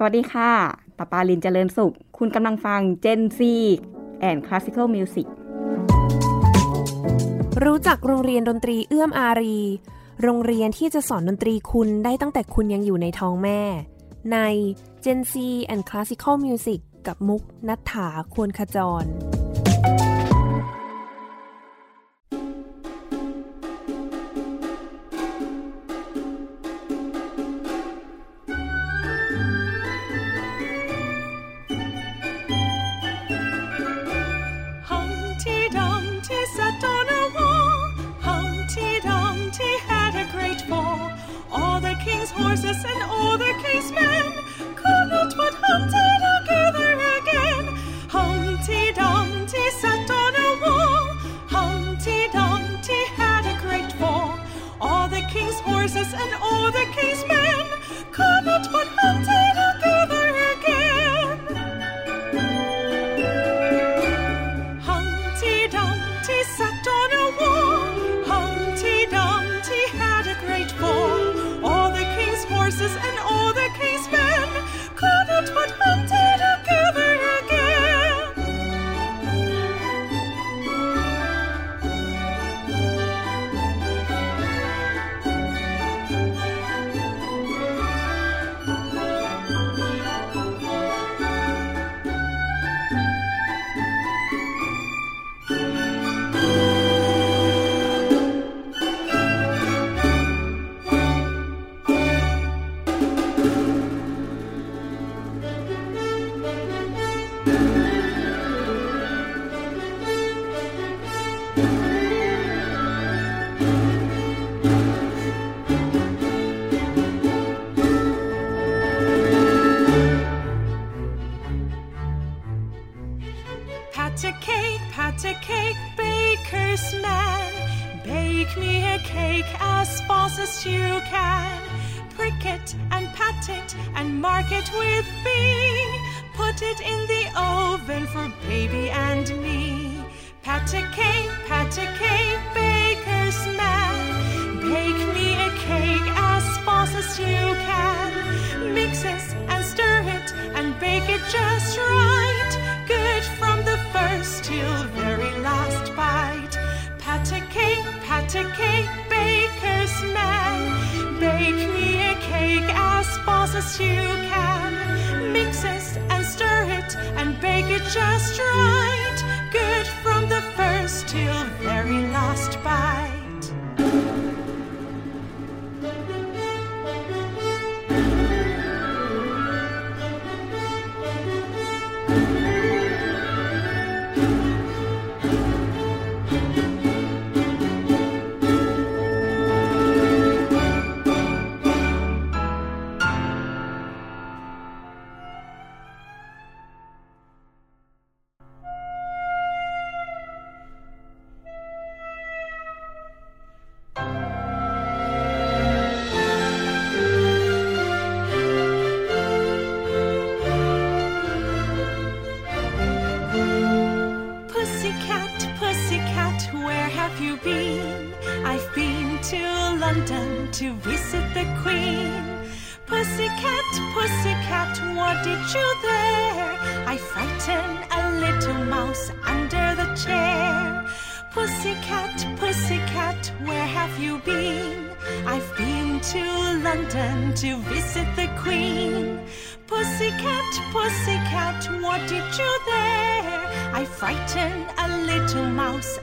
สวัสดีค่ะปะปาลินเจริญสุข คุณกำลังฟัง Gen Z and Classical Music รู้จักโรงเรียนดนตรีเอื้อมอารี โรงเรียนที่จะสอนดนตรีคุณได้ตั้งแต่คุณยังอยู่ในท้องแม่ ใน Gen Z and Classical Music กับมุกนัฐาควรขจร queen. Pussycat, pussycat, what did you there? I frightened a little mouse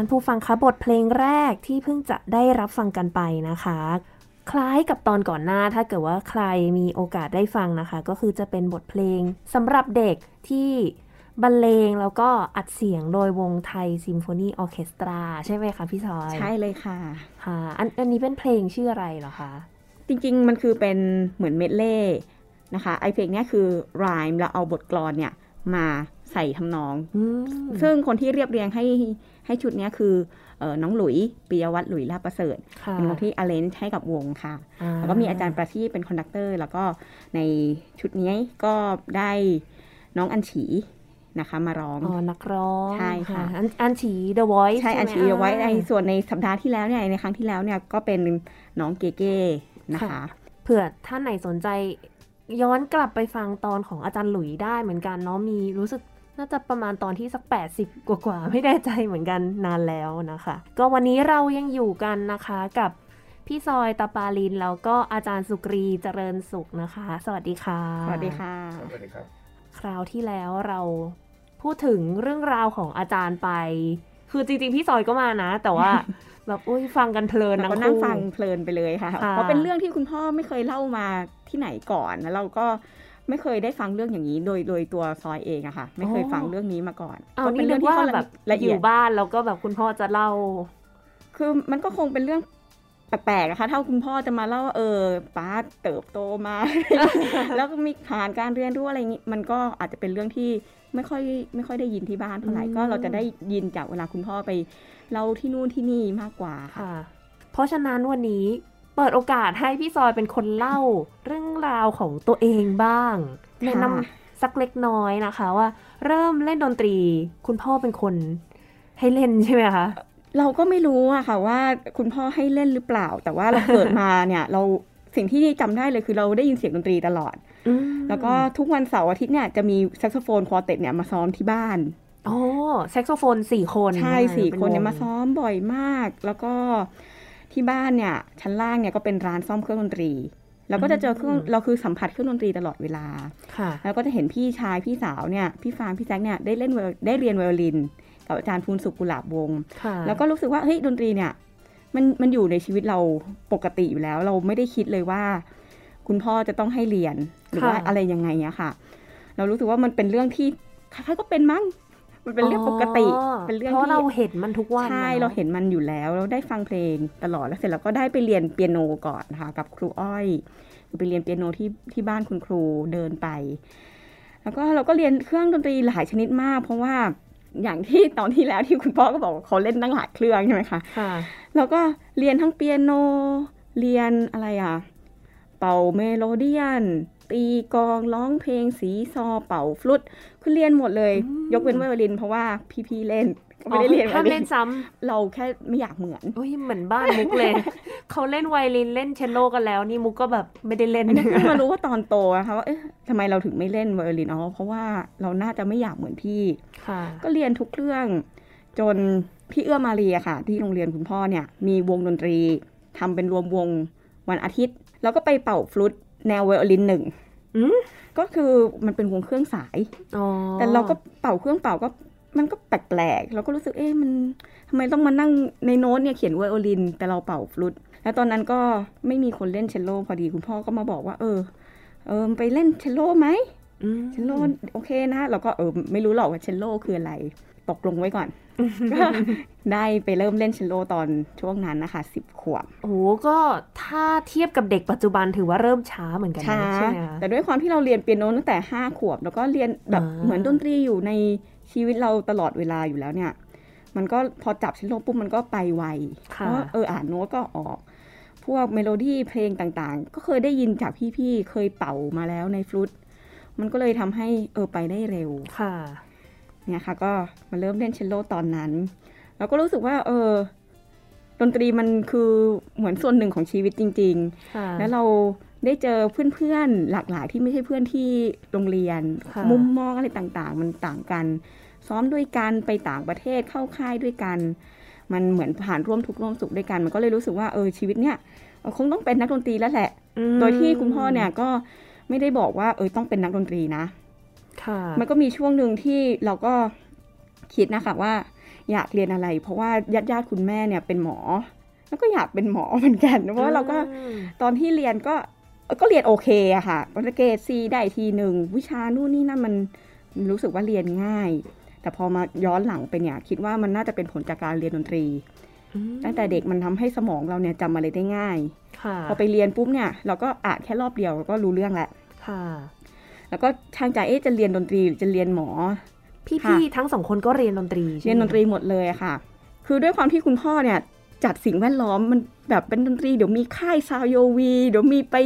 านผู้ฟังคะบทเพลงแรกที่เพิ่งจะได้รับฟังกันไปนะคะ คล้ายกับตอนก่อนหน้าถ้าเกิดว่าใครมีโอกาสได้ฟังนะคะ ก็คือจะเป็นบทเพลงสำหรับเด็กที่บรรเลงแล้วก็อัดเสียงโดยวงไทยซิมโฟนีออเคสตราใช่ไหมคะพี่ซอย ใช่เลยค่ะค่ะอันอันนี้เป็นเพลงชื่ออะไรเหรอคะ จริงๆ มันคือเป็นเหมือนเมดเล่นะคะ ไอเพลงนี้คือรายแล้วเอาบทกลอนเนี่ยมา ใส่ทำนองอืมซึ่งคนที่เรียบเรียงให้ให้ชุดเนี้ยคือเออน้องหลุยปิยวัฒน์หลุยลาภประเสริฐค่ะเป็นคนที่ arrange ให้กับวงค่ะ แล้วก็มีอาจารย์ประทีปเป็น conductor แล้วก็ในชุดนี้ก็ได้น้องอัญชีนะคะมาร้องอ๋อนักร้องใช่ค่ะอันอันฉี The Voice ใช่ไหมอัญชีเอาไว้ในอ่าส่วนในสัปดาห์ที่แล้วเนี่ยในครั้งที่แล้วเนี่ยก็เป็นน้องเกเก้นะคะค่ะเผื่อท่านไหนสนใจย้อนกลับไปฟังตอนของอาจารย์หลุยได้เหมือนกันเนาะมีรู้สึก น่าจะประมาณตอนที่สัก 80 กว่าๆ ไม่แน่ใจเหมือนกันนานแล้วนะคะ ก็วันนี้เรายังอยู่กันนะคะกับพี่ซอยตาปาลิน แล้วก็อาจารย์สุกรีเจริญสุขนะคะ สวัสดีค่ะ สวัสดีค่ะ สวัสดีครับ คราวที่แล้วเราพูดถึงเรื่องราวของอาจารย์ไป คือจริงๆ พี่ซอยก็มานะ แต่ว่าแบบอุ้ยฟังกันเพลินเราทั้งก็นั่งคู่ฟังเพลินไปเลยค่ะค่ะ เพราะเป็นเรื่องที่คุณพ่อไม่เคยเล่ามาที่ไหนก่อนแล้วเราก็ ไม่เคยได้ฟังเรื่องอย่างนี้ โดยโดยตัวซอยเองอะค่ะ ไม่เคยฟังเรื่องนี้มาก่อนเอาก็เป็นี่นนึเรื่อกงที่ว่าเขาแบบละอเอียดยู่บ้านแล้วก็แบบคุณพ่อจะเล่า คือมันก็คงเป็นเรื่องแปลกๆนะคะถ้าคุณพ่อจะมาเล่าว่าเออป้าเติบโตมา แล้วก็มีผ่านการเรียนรู้อะไรอย่างนี้มันก็อาจจะเป็นเรื่องที่ไม่ค่อยไม่ค่อยได้ยินที่บ้านเท่าไหร่อืมก็เราจะได้ยินจากเวลาคุณพ่อไปเล่าที่นู่นที่นี่มากกว่าค่ะค่ะเพราะฉะนั้นวันนี้ เปิดโอกาสให้พี่ซอยเป็นคนเล่าเรื่องราวของตัวเองบ้างแนะนำสักเล็กน้อยนะคะ ว่าเริ่มเล่นดนตรี คุณพ่อเป็นคนให้เล่นใช่ไหมคะเราก็ไม่รู้อะค่ะว่าคุณพ่อให้เล่นหรือเปล่า แต่ว่าเราเกิดมาเนี่ยเราสิ่งที่จำได้เลยคือเราได้ยินเสียงดนตรีตลอดอืมแล้วก็ทุกวันเสาร์อาทิตย์เนี่ยจะมีแซกโซโฟน quartet เนี่ยมาซ้อมที่บ้านโอ้แซกโซโฟนสี่คน ใช่สี่คนเนี่ยเป็นวงมาซ้อมบ่อยมาก แล้วก็ ที่บ้านเนี่ยชั้นล่างเนี่ยก็เป็นร้านซ่อมเครื่องดนตรีเราก็จะเจอเครื่องเราคือสัมผัสเครื่องดนตรีตลอดเวลาค่ะแล้วก็จะเห็นพี่ชายพี่สาวเนี่ยพี่ฟางพี่แจ็คเนี่ยได้เล่นไวโอได้เรียนไวโอลิน กับอาจารย์ภูนสุขกุหลาบวงศ์ค่ะแล้วก็รู้สึกว่าเฮ้ยดนตรีเนี่ยมันมันอยู่ในชีวิตเราปกติอยู่แล้ว เราไม่ได้คิดเลยว่า คุณพ่อจะต้องให้เรียนหรือว่าอะไรยังไงเนี่ยค่ะ เรารู้สึกว่ามันเป็นเรื่องที่ใครๆก็เป็นมั้ง มันเป็นเรื่องปกติอ๋อเป็นเรื่องเพราะที่เราเห็นมันทุกวันใช่อะเราเห็นมันอยู่แล้ว เราได้ฟังเพลงตลอดแล้วเสร็จแล้วก็ได้ไปเรียนเปียโนก่อนนะคะกับครูอ้อยไปเรียนเปียโนที่ที่บ้านคุณครูเดินไป แล้วก็เราก็เรียนเครื่องดนตรีหลายชนิดมาก เพราะว่าอย่างที่ตอนที่แล้วที่คุณพ่อก็บอกว่าเขาเล่นตั้งหลายเครื่องใช่ไหมคะค่ะแล้วก็เรียนทั้งเปียโนเรียนอะไรอะเป่าเมโลเดียนตีกลองร้องเพลงสีซอเป่าฟลุต คือเรียนหมดเลยอืมยกเว้นไวโอลิน เพราะว่าพี่ๆเล่นก็ไม่ได้เรียนไวโอลินห้ามลิเล่นซ้ำเราแค่ไม่อยากเหมือนอุ้ยเหมือนบ้านมุกเลย เขาเล่นไวโอลินเล่นเชลโลกันแล้ว นี่มุกก็แบบไม่ได้เล่นอันนี้เพิ่งมารู้ว่าตอนโตนะคะว่าเอ๊ะทำไมเราถึงไม่เล่นไวโอลินอ๋อเพราะว่าเราน่าจะไม่อยากเหมือนพี่ค่ะก็เรียนทุกเรื่อง จนพี่เอื้อมาเรียค่ะ ที่โรงเรียนคุณพ่อเนี่ย มีวงดนตรีทำเป็นรวมวงวันอาทิตย์ แล้วก็ไปเป่าฟลุตแนวไวโอลินหนึ่งอืม ก็คือมันเป็นวงเครื่องสายอ๋อแต่เราก็เป่าเครื่องเป่าก็มันก็แปลกๆเราก็รู้สึกเอ๊ะมันทำไมต้องมานั่งในโน้ตเนี่ยเขียนไวโอลิน แต่เราเป่าฟลุตแล้วตอนนั้นก็ไม่มีคนเล่นเชลโลพอดีคุณพ่อก็มาบอกว่า เออ เออไปเล่นเชลโลไหมอืมเชลโลโอเคนะเราก็เออไม่รู้หรอกว่าเชลโลคืออะไร ตกลงไว้ก่อนก็ ได้ไปเริ่มเล่นเชลโลตอนช่วงนั้นนะคะสิบขวบโอ้โหก็ถ้าเทียบกับเด็กปัจจุบันถือว่าเริ่มช้าเหมือนกันช้านะใช่ไหมคะแต่ด้วยความที่เราเรียนเปียโนตั้งแต่ห้าขวบ แล้วก็เรียนแบบอ่าเหมือนดนตรีอยู่ในชีวิตเราตลอดเวลาอยู่แล้วเนี่ย มันก็พอจับเชลโลปุ๊บมันก็ไปไวค่ะเพราะว่าเอออ่านโน้ตก็ออกพวกเมโลดี้เพลงต่างๆ ก็เคยได้ยินจากพี่ๆ เคยเป่ามาแล้วในฟลุต มันก็เลยทำให้เออไปได้เร็ว ค่ะ เนี่ยค่ะก็มาเริ่มเล่นเชลโลตอนนั้น แล้วก็รู้สึกว่า เออดนตรีมันคือเหมือนส่วนหนึ่งของชีวิตจริงค่ะๆแล้วเราได้เจอเพื่อนๆหลากหลายที่ไม่ใช่เพื่อนที่โรงเรียนค่ะมุมมองอะไรต่างๆ มันต่างกัน ซ้อมด้วยกันไปต่างประเทศเข้าค่ายด้วยกัน มันเหมือนผ่านร่วมทุกข์ร่วมสุขด้วยกัน มันก็เลยรู้สึกว่าเออชีวิตเนี่ยเออคงต้องเป็นนักดนตรีแล้วแหละอืมโดยที่คุณพ่อเนี่ยก็ไม่ได้บอกว่าเออต้องเป็นนักดนตรีนะค่ะ มันก็มีช่วงหนึ่งที่เราก็คิดนะคะว่าอยากเรียนอะไร เพราะว่าญาติญาติๆคุณแม่เนี่ยเป็นหมอ แล้วก็อยากเป็นหมอเหมือนกัน เพราะว่าเราก็อืมตอนที่เรียนก็ก็เรียนโอเคอะค่ะเกรดซีได้ทีหนึ่งวิชานู่นนี่นั่นมันรู้สึกว่าเรียนง่าย แต่พอมาย้อนหลังไปเนี่ย คิดว่ามันน่าจะเป็นผลจากการเรียนดนตรี ตั้งแต่เด็กมันทำให้สมองเราเนี่ยจำอะไรได้ง่ายค่ะพอไปเรียนปุ๊บเนี่ย เราก็อ่านแค่รอบเดียวเราก็รู้เรื่องแหละค่ะ แล้วก็ช่างใจเอ๊ะจะเรียนดนตรีหรือจะเรียนหมอ พี่ค่ะพี่ทั้งสองคนก็เรียนดนตรีใช่ไหมเรียนดนตรีหมดเลยอะค่ะ คือด้วยความที่คุณพ่อเนี่ยจัดสิ่งแวดล้อมมันแบบเป็นดนตรีเดี๋ยวมีค่ายซาวโยวีเดี๋ยวมีไป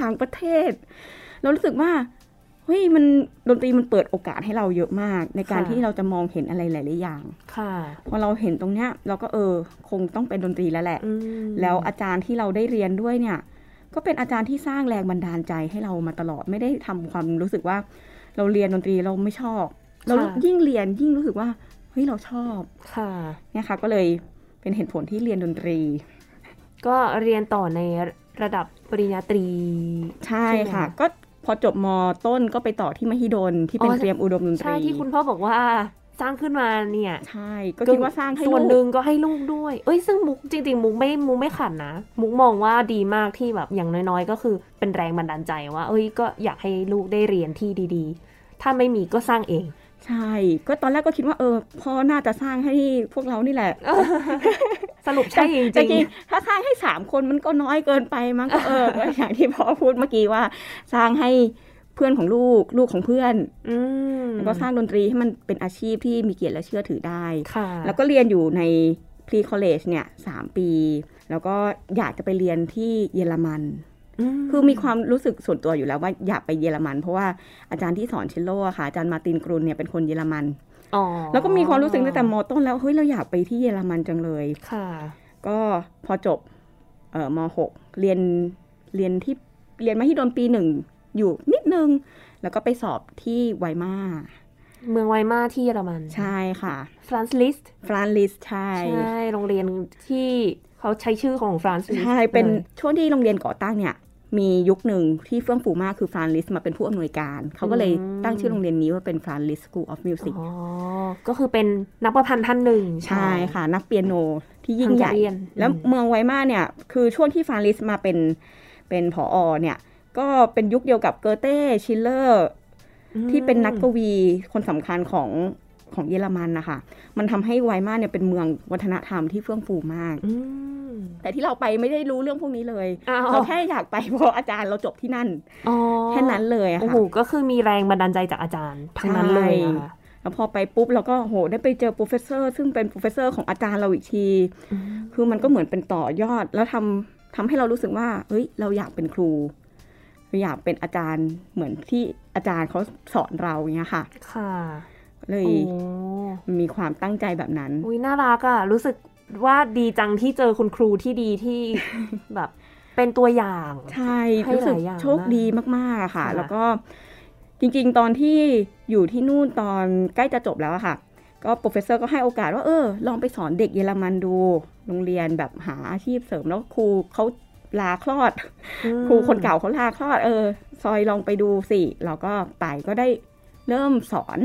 ต่างประเทศ เรารู้สึกว่าเฮ้ยมันดนตรีมันเปิดโอกาสให้เราเยอะมาก ในการที่เราจะมองเห็นอะไรหลายๆอย่าง ค่ะ พอเราเห็นตรงเนี้ย เราก็เออ คงต้องเป็นดนตรีแล้วแหละอืมแล้วอาจารย์ที่เราได้เรียนด้วยเนี่ย ก็เป็นอาจารย์ที่สร้างแรงบันดาลใจให้เรามาตลอดไม่ได้ทำความรู้สึกว่า เราเรียนดนตรีเราไม่ชอบ เรายิ่งเรียนยิ่งรู้สึกว่าเฮ้ยเราชอบค่ะเนี่ยค่ะก็เลยเป็นเหตุผลที่เรียนดนตรี ก็เรียนต่อในระดับปริญญาตรี ใช่ใช่ไหมค่ะคะก็พอจบมต้นก็ไปต่อที่มหิดลที่เป็นอ๋อเตรียมอุดมดนตใช่รีที่คุณพ่อบอกว่า สร้างขึ้นมาเนี่ย ใช่ ก็คิดว่าสร้างให้ส่วนลูกหนึ่งก็ให้ลูกด้วย เอ้ย ซึ่งมุกจริง ๆ มุกไม่มุกไม่ขัดนะ มุกมองว่าดีมากที่แบบอย่างน้อยๆ ก็คือเป็นแรงบันดาลใจว่า เอ้ย ก็อยากให้ลูกได้เรียนที่ดีๆ ถ้าไม่มีก็สร้างเอง ใช่ ก็ตอนแรกก็คิดว่าเออพ่อน่าจะสร้างให้พวกเรานี่แหละ สรุปใช่จแต่ริงจริงๆถ้าสร้างให้สามคนมันก็น้อยเกินไปมั้งก็เออก็อย่างที่พ่อพูดเมื่อกี้ว่า สร้างให้ เพื่อนของลูก ลูกของเพื่อนๆอืมแล้วก็สร้างดนตรีให้มันเป็นอาชีพที่มีเกียรติและเชื่อถือได้ค่ะแล้วก็เรียนอยู่ใน pre college เนี่ยสามปี แล้วก็อยากจะไปเรียนที่เยอรมัน คือมีความรู้สึกส่วนตัวอยู่แล้วว่าอยากไปเยอรมัน เพราะว่าอาจารย์ที่สอนเชลโลอะค่ะ อาจารย์มาร์ตินกรุนเนี่ยเป็นคนเยอรมันอ๋อแล้วก็มีความรู้สึกตั้งแต่มต้นแล้วเฮ้ยเราอยากไปที่เยอรมันจังเลยค่ะ ก็พอจบเอ่อมหกเรียนเรียนที่เรียนมาที่โดนปีหนึ่ง อยู่นิดนึง แล้วก็ไปสอบที่ไวมาเมืองไวมาที่เยอรมัน ใช่ค่ะฟรานซ์ลิสต์ฟรานซ์ลิสต์ใช่ ใช่ โรงเรียนที่เขาใช้ชื่อของฟรานซ์ลิสต์ใช่ เป็นช่วงที่โรงเรียนก่อตั้งเนี่ย มียุคหนึ่งที่เฟื่องฟูมากคือฟรานซ์ลิสต์มาเป็นผู้อำนวยการ เขาก็เลยตั้งชื่อโรงเรียนนี้ว่าเป็นฟรานลิส School of Music อ๋อ ก็คือเป็นนักประพันธ์ท่านหนึ่ง ใช่ค่ะ นักเปียโนที่ยิ่งใหญ่ Hungarian แล้วอืมเมืองไวมาเนี่ย คือช่วงที่ฟรานซ์ลิสต์มาเป็นเป็นผอ.เนี่ย ก็เป็นยุคเดียวกับเกอเต้ชิลเลอร์ที่เป็นนักกวีคนสำคัญของของเยอรมันนะคะ มันทำให้ไวมาเนี่ยเป็นเมืองวัฒนธรรมที่เฟื่องฟูมากอืมแต่ที่เราไปไม่ได้รู้เรื่องพวกนี้เลยอ้าวเราแค่อยากไปเพราะอาจารย์เราจบที่นั่นอ๋อแค่นั้นเลยอะโอ้ค่ะโห ก็คือมีแรงบันดาลใจจากอาจารย์ทั้งนั้นเลยใช่อะแล้วพอไปปุ๊บเราก็โหได้ไปเจอ professor ซึ่งเป็น professor ของอาจารย์เราอีกทีอืมคือมันก็เหมือนเป็นต่อยอดแล้วทำทำให้เรารู้สึกว่า เฮ้ย เราอยากเป็นครูเรา อยากเป็นอาจารย์เหมือนที่อาจารย์เขาสอนเราอย่างเงี้ยค่ะ ค่ะ เลยโอ้มีความตั้งใจแบบนั้น อุ้ยน่ารักอะรู้สึกว่าดีจังที่เจอคุณครูที่ดีที่แบบเป็นตัวอย่างใช่ให้รู้สึกหลายอย่างโชคดีมากๆอะค่ะค่ะ แล้วก็จริง ๆ ตอนที่อยู่ที่นู่นตอนใกล้จะจบแล้วอะค่ะ ก็ professor ก็ให้โอกาสว่าเออ ลองไปสอนเด็กเยอรมันดูโรงเรียนแบบหาอาชีพเสริมแล้วครูเขา ลาคลอดอืมครูคนเก่าเขาลาคลอด เออ ซอยลองไปดูสิเราก็ไปก็ได้เริ่มสอน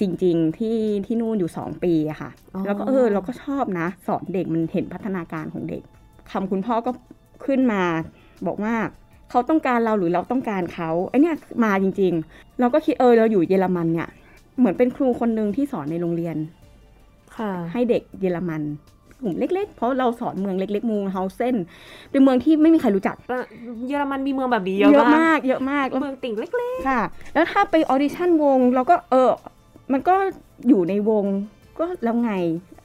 จริง ๆ ที่ที่นู่นอยู่สองปีอะค่ะอ๋อแล้วก็เออ เราก็ชอบนะ สอนเด็กมันเห็นพัฒนาการของเด็กคำคุณพ่อก็ขึ้นมา บอกว่าเขาต้องการเราหรือเราต้องการเขาไอเดียมาจริง ๆ เราก็คิดเออเราอยู่เยอรมันเนี่ยเหมือนเป็นครูคนหนึ่งที่สอนในโรงเรียน ค่ะ ให้เด็กเยอรมัน กลุ่มเล็กๆ เพราะเราสอนเมืองเล็กๆมูลเฮาเซนเป็นเมืองที่ไม่มีใครรู้จัก เยอรมันมีเมืองแบบนี้เยเยอะอะมามากกเยอะมากแล้วเมืองติ่งเล็กค่ะ แล้วถ้าไปออดิชั่นวงเราก็เออมันก็อยู่ในวงก็แล้วไง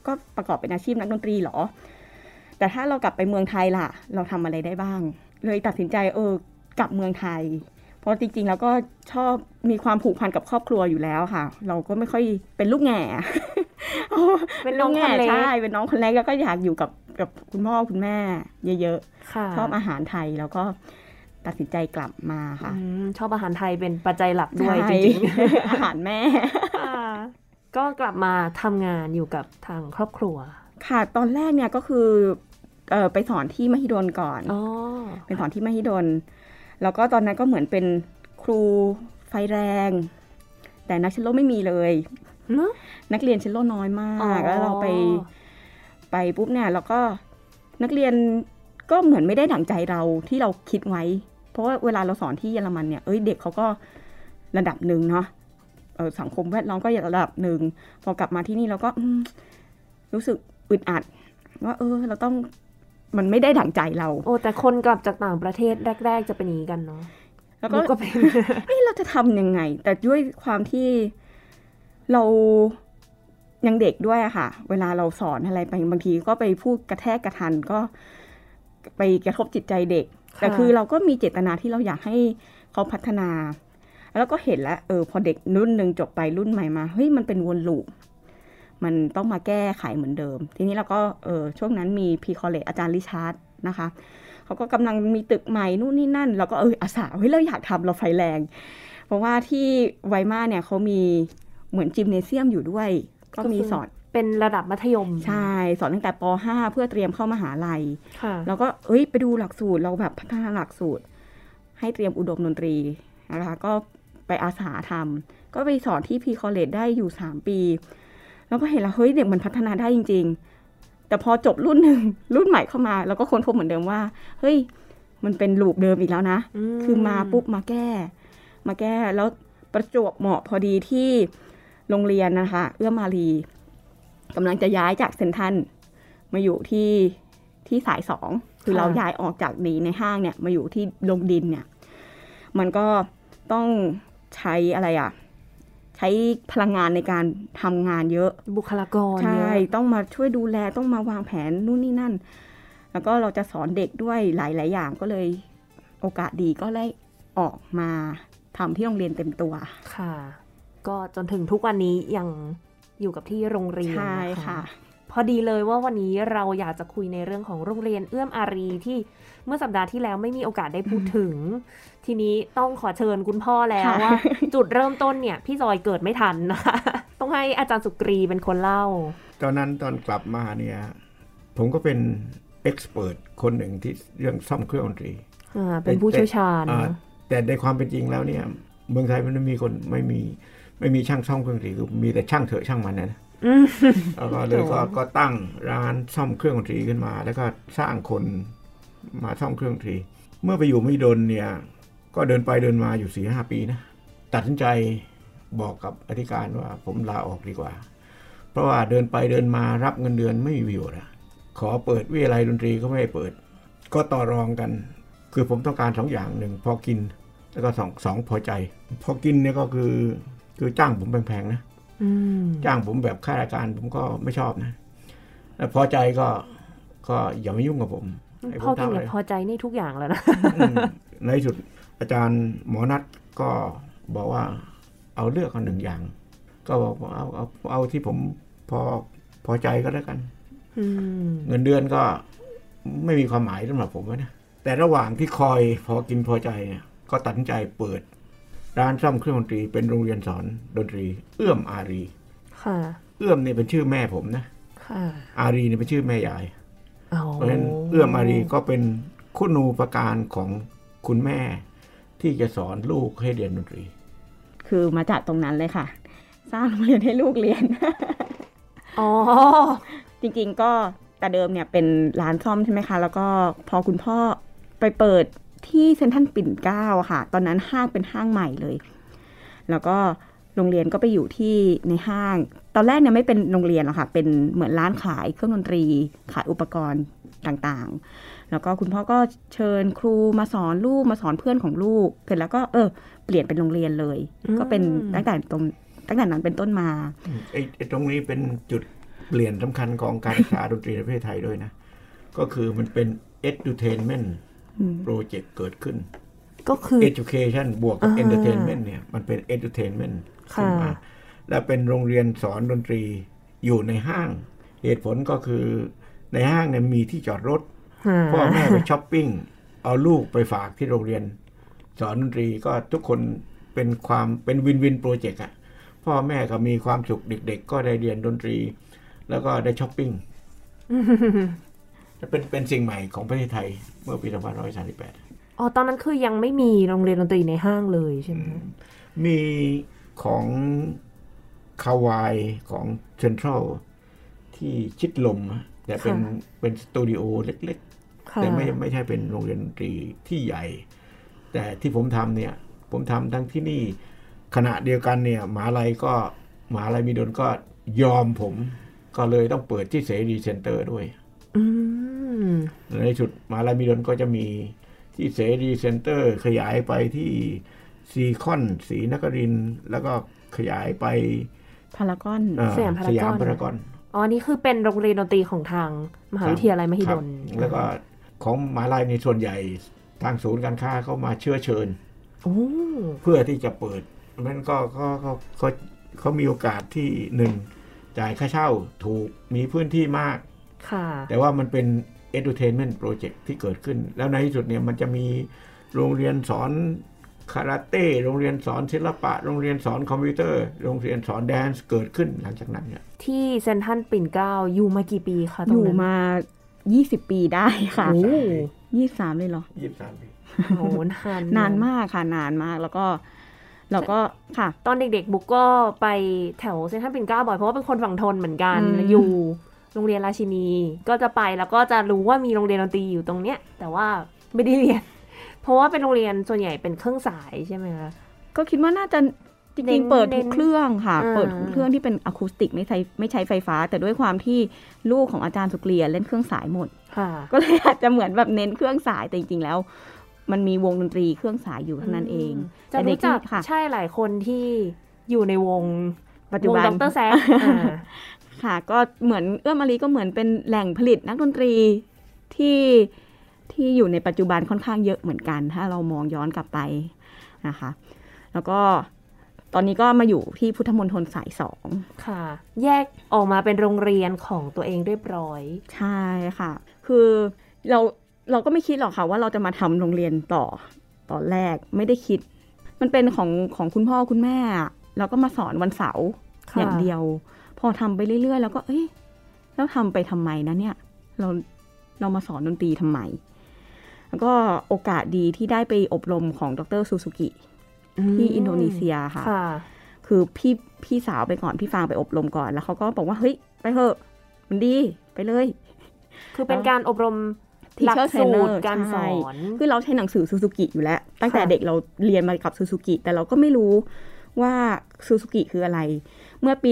ก็ประกอบเป็นอาชีพนักดนตรีเหรอ แต่ถ้าเรากลับไปเมืองไทยล่ะ เราทำอะไรได้บ้าง เลยตัดสินใจเออกลับเมืองไทย เพราะจริงๆ แล้วก็ชอบมีความผูกพันกับครอบครัวอยู่แล้วค่ะ เราก็ไม่ค่อยเป็นลูกแง่ๆ เป็นน้องลูคนเล็กใช่เป็นน้องคนเล็กแล้วก็อยากอยู่กับกับคุณพ่อคุณแม่ เยอะค่ะๆชอบอาหารไทยแล้วก็ตัดสินใจกลับมาค่ะอืมชอบอาหารไทยเป็นปัจจัยหลักด้วยใช่จริงอาหารแม่ๆค่ะก็กลับมาทำงานอยู่กับทางครอบครัว ค่ะ ตอนแรกเนี่ยก็คือเออไปสอนที่มหิดลก่อนอ๋อเป็นสอนที่มหิดล แล้วก็ตอนนั้นก็เหมือนเป็นครูไฟแรง แต่นักเชลโลไม่มีเลยเนอะนักเรียนเชลโลน้อยมาอ๋อกแล้วเราไปไปปุ๊บเนี่ยเราก็นักเรียนก็เหมือนไม่ได้ดั่งใจเราที่เราคิดไว้ เพราะว่าเวลาเราสอนที่เยอรมันเนี่ยเอ้ยเด็กเขาก็ระดับหนึ่งเนาะเออสังคมแวดล้อมก็อย่างระดับหนึ่งพอกลับมาที่นี่เราก็อืมรู้สึกอึดอัด ว่า เออ เราต้องมันไม่ได้ดั่งใจเรา โอ้แต่คนกลับจากต่างประเทศแรก ๆ จะเป็นอย่างนี้กันเนาะแล้วก็มุกก็เป็นเอ๊ะเราจะทำยังไง แต่ด้วยความที่ เรายังเด็กด้วยอะค่ะ เวลาเราสอนอะไรไปบางทีก็ไปพูดกระแทกกระทันก็ไปกระทบจิตใจเด็กค่ะแต่คือเราก็มีเจตนาที่เราอยากให้เขาพัฒนา แล้วก็เห็นแล้วเออพอเด็กรุ่นหนึ่งจบไปรุ่นใหม่มา เฮ้ยมันเป็นวน loop มันต้องมาแก้ไขเหมือนเดิม ทีนี้เราก็เออช่วงนั้นมี Pre-College อาจารย์ริชาร์ดนะคะเขาก็กำลังมีตึกใหม่นู่นนี่นั่น เราก็เอออาสาเฮ้ยเราอยากทำเราไฟแรง เพราะว่าที่ไวมาร์เนี่ยเขามี เหมือน Gymnasium อยู่ด้วย ก็มีสอนเป็นระดับมัธยม ใช่ สอนตั้งแต่ป .5 เพื่อเตรียมเข้ามหาลัยค่ะแล้วก็เอ้ยไปดูหลักสูตรเราแบบพัฒนาหลักสูตร ให้เตรียมอุดมดนตรีนะคะก็ไปอาสาทำก็ไปสอนที่พีคอเลจได้อยู่สามปี แล้วก็เห็นแล้วเฮ้ยเด็กมันพัฒนาได้จริง ๆ แต่พอจบรุ่นหนึ่งรุ่นใหม่เข้ามาเราก็ค้นพบเหมือนเดิมว่า เฮ้ย มันเป็นลูปเดิมอีกแล้วนะอืมคือมาปุ๊บมาแก้ มาแก้แล้วประจวบเหมาะพอดีที่ โรงเรียนนะคะ เอื้อมารีกำลังจะย้ายจากเซนทรันมาอยู่ที่ที่สายสองคือค่ะเราย้ายออกจากดีในห้างเนี่ย มาอยู่ที่ลงดินเนี่ย มันก็ต้องใช้อะไรอะใช้พลังงานในการทำงานเยอะบุคลากรใช่เยอะต้องมาช่วยดูแลต้องมาวางแผนนู่นนี่นั่น แล้วก็เราจะสอนเด็กด้วยหลาย ๆ อย่างก็เลยโอกาสดีก็ได้ออกมาทำที่โรงเรียนเต็มตัวค่ะ ก็จนถึงทุกวันนี้ยังอยู่กับที่โรงเรียนใช่นค่ะ พอดีเลยว่าวันนี้เราอยากจะคุยในเรื่องของโรงเรียนเอื้อมอารีที่เมื่อสัปดาห์ที่แล้วไม่มีโอกาสได้พูดถึง ทีนี้ต้องขอเชิญคุณพ่อแล้วค่ะว่า จุดเริ่มต้นเนี่ย พี่จอยเกิดไม่ทันนะคะต้องให้อาจารย์สุกรีเป็นคนเล่า ตอนนั้นตอนกลับมาเนี่ย ผมก็เป็นเอ็กซ์เพรสคนหนึ่งที่เรื่องซ่อมเครื่องดนตรีอ่าเป็นผู้เชี่ยวชาญอ่านะแต่ในความเป็นจริงแล้วเนี่ย เมืองไทยมันไม่มีคนไม่มี ไม่มีช่างซ่อมเครื่องดนตรีคือมีแต่ช่างเถอะช่างมันนะนะอืมแล้วก็เลยก็ก็ตั้งร้านซ่อมเครื่องดนตรีขึ้นมา แล้วก็สร้างคนมาซ่อมเครื่องดนตรี เมื่อไปอยู่ไม่ดนเนี่ย ก็เดินไปเดินมาอยู่สี่ห้าปีนะตัดสินใจบอกกับอธิการว่า ผมลาออกดีกว่า เพราะว่าเดินไปเดินมารับเงินเดือนไม่มีประโยชน์อะขอเปิดวิทยาลัยดนตรีก็ไม่ให้เปิด ก็ต่อรองกัน คือผมต้องการสองอย่างหนึ่งพอกิน แล้วก็สองสองพอใจ พอกินเนี่ยก็คือ คือจ้างผมแพงๆนะอืมจ้างผมแบบข้าราชการผมก็ไม่ชอบนะแล้วพอใจก็ก็อย่ามายุ่งกับผมให้ผพ่อมกินทำอะกัไรบพอใจนี่ทุกอย่างแล้วนะอืมในที่สุดอาจารย์หมอนัทก็บอกว่า เอาเลือกเอาหนึ่งอย่าง ก็บอกว่าเอาเอาเอาที่ผมพอพอใจก็แล้วกันอืมเงินเดือนก็ไม่มีความหมายสำหรับผมนะแต่ระหว่างที่คอยพอกินพอใจเนี่ยก็ตัดสินใจเปิด ร้านซ่อมเครื่องดนตรีเป็นโรงเรียนสอนดนตรี เอื้อมอารี ค่ะ เอื้อมเนี่ยเป็นชื่อแม่ผมนะ ค่ะ อารีเนี่ยเป็นชื่อแม่ยายเอาเพราะฉะนั้นเอื้อมอารีก็เป็นคุณูปการของคุณแม่ที่จะสอนลูกให้เรียนดนตรี คือมาจากตรงนั้นเลยค่ะ สร้างโรงเรียนให้ลูกเรียน อ๋อ จริงๆก็แต่เดิมเนี่ยเป็นร้านซ่อมใช่ไหมคะ แล้วก็พอคุณพ่อไปเปิด ที่เซ็นทรัลปิ่นเกล้าอะค่ะ ตอนนั้นห้างเป็นห้างใหม่เลย แล้วก็โรงเรียนก็ไปอยู่ที่ในห้าง ตอนแรกเนี่ยไม่เป็นโรงเรียนหรอกค่ะ เป็นเหมือนร้านขายเครื่องดนตรี ขายอุปกรณ์ต่างๆ แล้วก็คุณพ่อก็เชิญครูมาสอนลูกมาสอนเพื่อนของลูก เสร็จแล้วก็เออ เปลี่ยนเป็นโรงเรียนเลยอืมก็เป็นตั้งแต่ตรงตั้งแต่นั้นเป็นต้นมาไอ้ไอ้ตรงนี้เป็นจุดเปลี่ยนสำคัญของการศึกษาดนตรีในประเทศไทยด้วยนะ ก็คือมันเป็น edutainment อืม project เกิดขึ้น ก็คือ education บวกกับอ่า entertainment เนี่ย มันเป็น edutainment ค่ะขึ้นมาและเป็นโรงเรียนสอนดนตรีอยู่ในห้าง เหตุผลก็คือในห้างเนี่ยมีที่จอดรถ พ่อแม่ไปช้อปปิ้ง เอาลูกไปฝากที่โรงเรียน สอนดนตรีก็ทุกคนเป็นความเป็น win-win project อะพ่อแม่ก็มีความสุขเด็กๆ ก็ได้เรียนดนตรี แล้วก็ได้ช้อปปิ้ง เป็นเป็นสิ่งใหม่ของประเทศไทยเมื่อปี2538อ๋อตอนนั้นคือยังไม่มีโรงเรียนดนตรีในห้างเลยใช่ไหมมีของคาวายของเซ็นทรัลที่ชิดลมอะแต่เป็นค่ะเป็นสตูดิโอเล็กๆค่ะแต่ไม่ไม่ใช่เป็นโรงเรียนดนตรีที่ใหญ่ แต่ที่ผมทำเนี่ย ผมทำทั้งที่นี่ขณะเดียวกันเนี่ยมหาลัยก็มหาลัยมีดนก็ยอมผม ก็เลยต้องเปิดที่เสรีเซ็นเตอร์ด้วยอืม ในสุดมหาลัยมีดนก็จะมีที่เสรีเซ็นเตอร์ ขยายไปที่ซีคอนศรีนครินทร์แล้วก็ขยายไปพารากอนเอ่อสยามพารากอนสยามพารากอนอ๋อนี่คือเป็นโรงเรียนดนตรีของทางมหาวิทยาลัยมหิดลครับแล้วก็ของมหาลัยในส่วนใหญ่ทางศูนย์การค้าเข้ามาเชื้อเชิญโอ้เพื่อที่จะเปิดมันก็ก็ก็เขาเขามีโอกาสที่หนึ่งจ่ายค่าเช่าถูกมีพื้นที่มากค่ะ แต่ว่ามันเป็น entertainment project ที่เกิดขึ้น แล้วในที่สุดเนี่ยมันจะมีโรงเรียนสอนคาราเต้โรงเรียนสอนศิลปะ โรงเรียนสอนคอมพิวเตอร์ โรงเรียนสอนแดนซ์เกิดขึ้นหลังจากนั้นเนี่ยที่เซ็นทรัลปิ่นเกล้าอยู่มากี่ปีคะอยู่ตรงนั้นมา 20 ปีได้ค่ะโอ้ยี่สามเลยเหรอยี่สิบสามปีโหนานนานมากค่ะนานมากแล้วก็เราก็ค่ะ ตอนเด็กๆ บุ๊กก็ไปแถวเซนทรัลปิ่นเกล้าบ่อยเพราะว่าเป็นคนฝั่งทนเหมือนกันอืมอยู่ โรงเรียนราชินี ก็จะไปแล้วก็จะรู้ว่ามีโรงเรียนดนตรีอยู่ตรงเนี้ย แต่ว่าไม่ได้เรียน เพราะว่าเป็นโรงเรียนส่วนใหญ่เป็นเครื่องสายใช่ไหมคะก็คิดว่าน่าจะจเน้รินงๆเปิดเน้ทุนกเครื่องค่ะอ่าเปิดทุกเครื่องที่เป็นอะคูสติกไม่ใช้ไม่ใช้ไฟฟ้า แต่ด้วยความที่ลูกของอาจารย์สุกเลียเล่นเครื่องสายหมดค่ะก็เลยอาจจะเหมือนแบบเน้นเครื่องสายแต่จริงๆแล้ว มันมีวงดนตรีเครื่องสายอยู่เท่านั้นเองจะแต่เด็รู้จักที่ค่ะใช่หลายคนที่อยู่ในวงปัจจุบันวงดรแซกอ่า ค่ะ ก็เหมือนเอื้อมอารีก็เหมือนเป็นแหล่งผลิตนักดนตรีที่ที่อยู่ในปัจจุบันค่อนข้างเยอะเหมือนกัน ถ้าเรามองย้อนกลับไปนะคะ แล้วก็ตอนนี้ก็มาอยู่ที่พุทธมณฑลสายสองค่ะ แยกออกมาเป็นโรงเรียนของตัวเองเรียบร้อย ใช่ค่ะ คือเราเราก็ไม่คิดหรอกค่ะว่าเราจะมาทำโรงเรียนต่อตอนแรกไม่ได้คิด มันเป็นของของคุณพ่อคุณแม่อะเราก็มาสอนวันเสาร์ค่ะอย่างเดียว พอทำไปเรื่อยๆ แล้วก็ เอ้ยแล้วทำไปทำไมนะเนี่ย เราเรามาสอนดนตรีทำไม แล้วก็โอกาสดีที่ได้ไปอบรมของดรซูซูกิที่อินโดนีเซียค่ะค่ะ คือพี่พี่สาวไปก่อนพี่ฟางไปอบรมก่อนแล้วเขาก็บอกว่าเฮ้ยไปเถอะ มันดีไปเลย คือเป็นการอบรม Teacher หลักสูตร Trainer การสอนใช่คือเราใช้หนังสือซูซูกิอยู่แล้ว ตั้งแต่ค่ะเด็กเราเรียนมากับซูซูกิแต่เราก็ไม่รู้ว่าซูซูกิคืออะไร เมื่อปี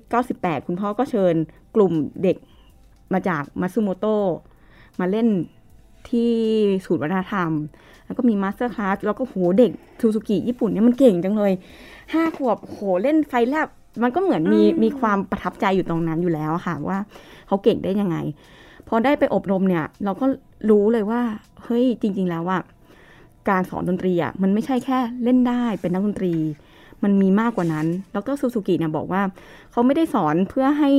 1998 คุณพ่อก็เชิญกลุ่มเด็กมาจากมัตสึโมโตะมาเล่นที่ศูนย์วัฒนธรรม แล้วก็มี master class แล้วก็โหเด็กซูซูกิญี่ปุ่นเนี่ยมันเก่งจังเลยห้าขวบโหเล่นไฟแลบมันก็เหมือนมีอืมมีความประทับใจอยู่ตรงนั้นอยู่แล้วอะค่ะ ว่าเขาเก่งได้ยังไง พอได้ไปอบรมเนี่ย เราก็รู้เลยว่า เฮ้ยจริง ๆ แล้วว่า การสอนดนตรีอะมันไม่ใช่แค่เล่นได้เป็นนักดนตรี มันมีมากกว่านั้นดรซูซูกิเนี่ยบอกว่า เขาไม่ได้สอนเพื่อให้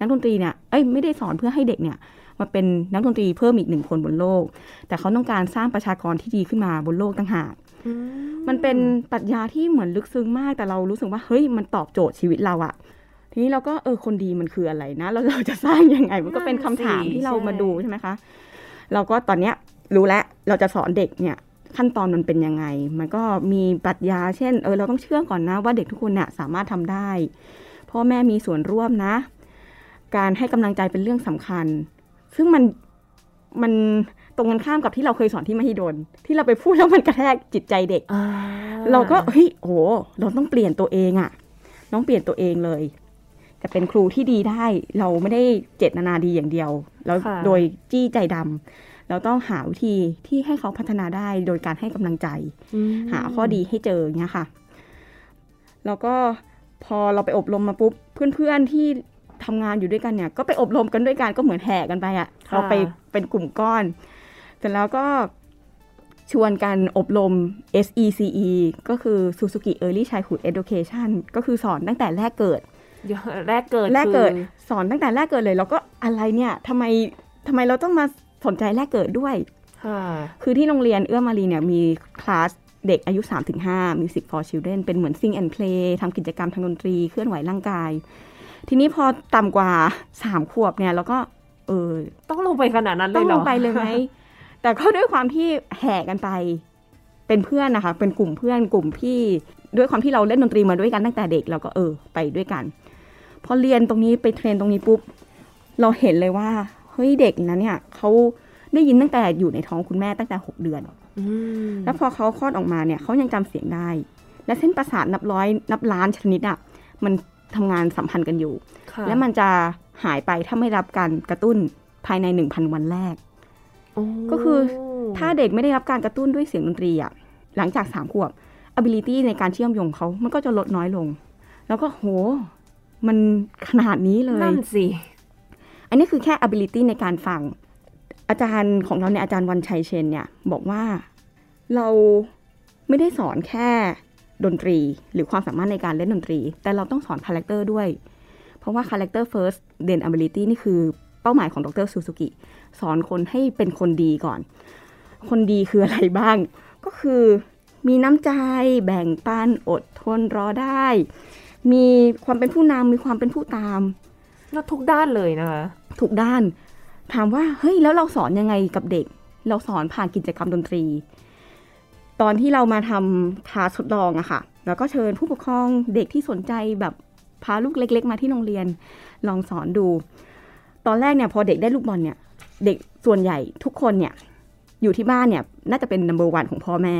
นักดนตรีเนี่ย เอ้ยไม่ได้สอนเพื่อให้เด็กเนี่ยมาเป็นนักดนตรีเพิ่มอีกหนึ่งคนบนโลก แต่เขาต้องการสร้างประชากรที่ดีขึ้นมาบนโลกต่างหากอืมันเป็นปรัชญาที่เหมือนลึกซึ้งมาก แต่เรารู้สึกว่าเฮ้ยมันตอบโจทย์ชีวิตเราอะทีนี้เราก็เออคนดีมันคืออะไรนะแล้วเราจะสร้างยังไง มันก็เป็นคำถามที่เรามาดูใช่ไหมคะ เราก็ตอนเนี้ยรู้แล้วเราจะสอนเด็กเนี่ย ขั้นตอนมันเป็นยังไง มันก็มีปรัชญาเช่น เออเราต้องเชื่อก่อนนะว่าเด็กทุกคนเนี่ยสามารถทำได้ พ่อแม่มีส่วนร่วมนะ การให้กำลังใจเป็นเรื่องสำคัญ ซึ่งมันมันตรงกันข้ามกับที่เราเคยสอนที่มหิดลที่เราไปพูดแล้วมันกระแทกจิตใจเด็กอ่าเราก็เฮ้ยโอ้โหเราต้องเปลี่ยนตัวเองอะต้องเปลี่ยนตัวเองเลย จะเป็นครูที่ดีได้ เราไม่ได้เจตนาดีอย่างเดียว แล้วค่ะโดยจี้ใจดำ เราต้องหาวิธีที่ให้เขาพัฒนาได้โดยการให้กำลังใจอืมหาข้อดีให้เจออย่างเงี้ยค่ะ แล้วก็พอเราไปอบรมมาปุ๊บเพื่อนๆที่ทำงานอยู่ด้วยกันเนี่ย ก็ไปอบรมกันด้วยกันก็เหมือนแห่กันไปอะ่ะเราไปเป็นกลุ่มก้อนเสร็จแล้วก็ชวนกันอบรม SECE ก็คือ Suzuki Early Childhood Education ก็คือสอนตั้งแต่แรกเกิดเดี๋ยวแรกเกิดแรกเกิดคือสอนตั้งแต่แรกเกิดเลย แล้วก็อะไรเนี่ยทำไมทำไมเราต้องมา สนใจแรกเกิดด้วยค่ะคือที่โรงเรียนเอื้อมารีเนี่ยมีคลาสเด็กอายุ 3-5 Music for Children เป็นเหมือน Sing and Play ทำกิจกรรมทางดนตรี เคลื่อนไหวร่างกาย ทีนี้พอต่ำกว่า 3 ขวบเนี่ยเราก็ เออ ต้องลงไปขนาดนั้นเลต้อยงเหรลองไปเลยไหม แต่ก็ด้วยความที่แห่กันไป เป็นเพื่อนนะคะ เป็นกลุ่มเพื่อนกลุ่มพี่ด้วยความที่เราเล่นดนตรีมาด้วยกันตั้งแต่เด็กเราก็เออ ไปด้วยกัน พอเรียนตรงนี้ไปเทรนตรงนี้ปุ๊บ เราเห็นเลยว่าเฮ้ยเด็กนั้นเนี่ยเขาได้ยินตั้งแต่อยู่ในท้องคุณแม่ตั้งแต่หกเดือนอืมแล้วพอเขาคลอดออกมาเนี่ยเขายังจำเสียงได้ และเส้นประสาทนับร้อยนับล้านชนิดอะ่ะมันทำงานสัมพันธ์กันอยู่ค่ะและมันจะหายไปถ้าไม่รับการกระตุ้นภายใน1,000วันแรกโอ้ก็คือถ้าเด็กไม่ได้รับการกระตุ้นด้วยเสียงดนตรีอะหลังจากสามขวบ ability ในการเชื่อมโยงเขามันก็จะลดน้อยลง แล้วก็โห มันขนาดนี้เลย นั่นสิ อันนี้คือแค่ ability ในการฟัง อาจารย์ของเราเนี่ยอาจารย์วันชัยเชนเนี่ยบอกว่าเราไม่ได้สอนแค่ดนตรี หรือความสามารถในการเล่นดนตรี แต่เราต้องสอน character ด้วย เพราะว่าคาแรคเตอร์ first then ability นี่คือเป้าหมายของดรซูซูกิสอนคนให้เป็นคนดีก่อน คนดีคืออะไรบ้าง ก็คือมีน้ำใจแบ่งปันอดทนรอได้ มีความเป็นผู้นำมีความเป็นผู้ตามแล้วทุกด้านเลยนะคะ ทุกด้าน ถามว่าเฮ้ยแล้วเราสอนยังไงกับเด็ก เราสอนผ่านกิจกรรมดนตรี ตอนที่เรามาทำคลาสทดลองอะค่ะแล้วก็เชิญผู้ปกครองเด็กที่สนใจแบบพาลูกเล็ก ๆ มาที่โรงเรียน ลองสอนดู ตอนแรกเนี่ยพอเด็กได้ลูกบอลเนี่ย เด็กส่วนใหญ่ทุกคนเนี่ยอยู่ที่บ้านเนี่ยน่าจะเป็น number one ของพ่อแม่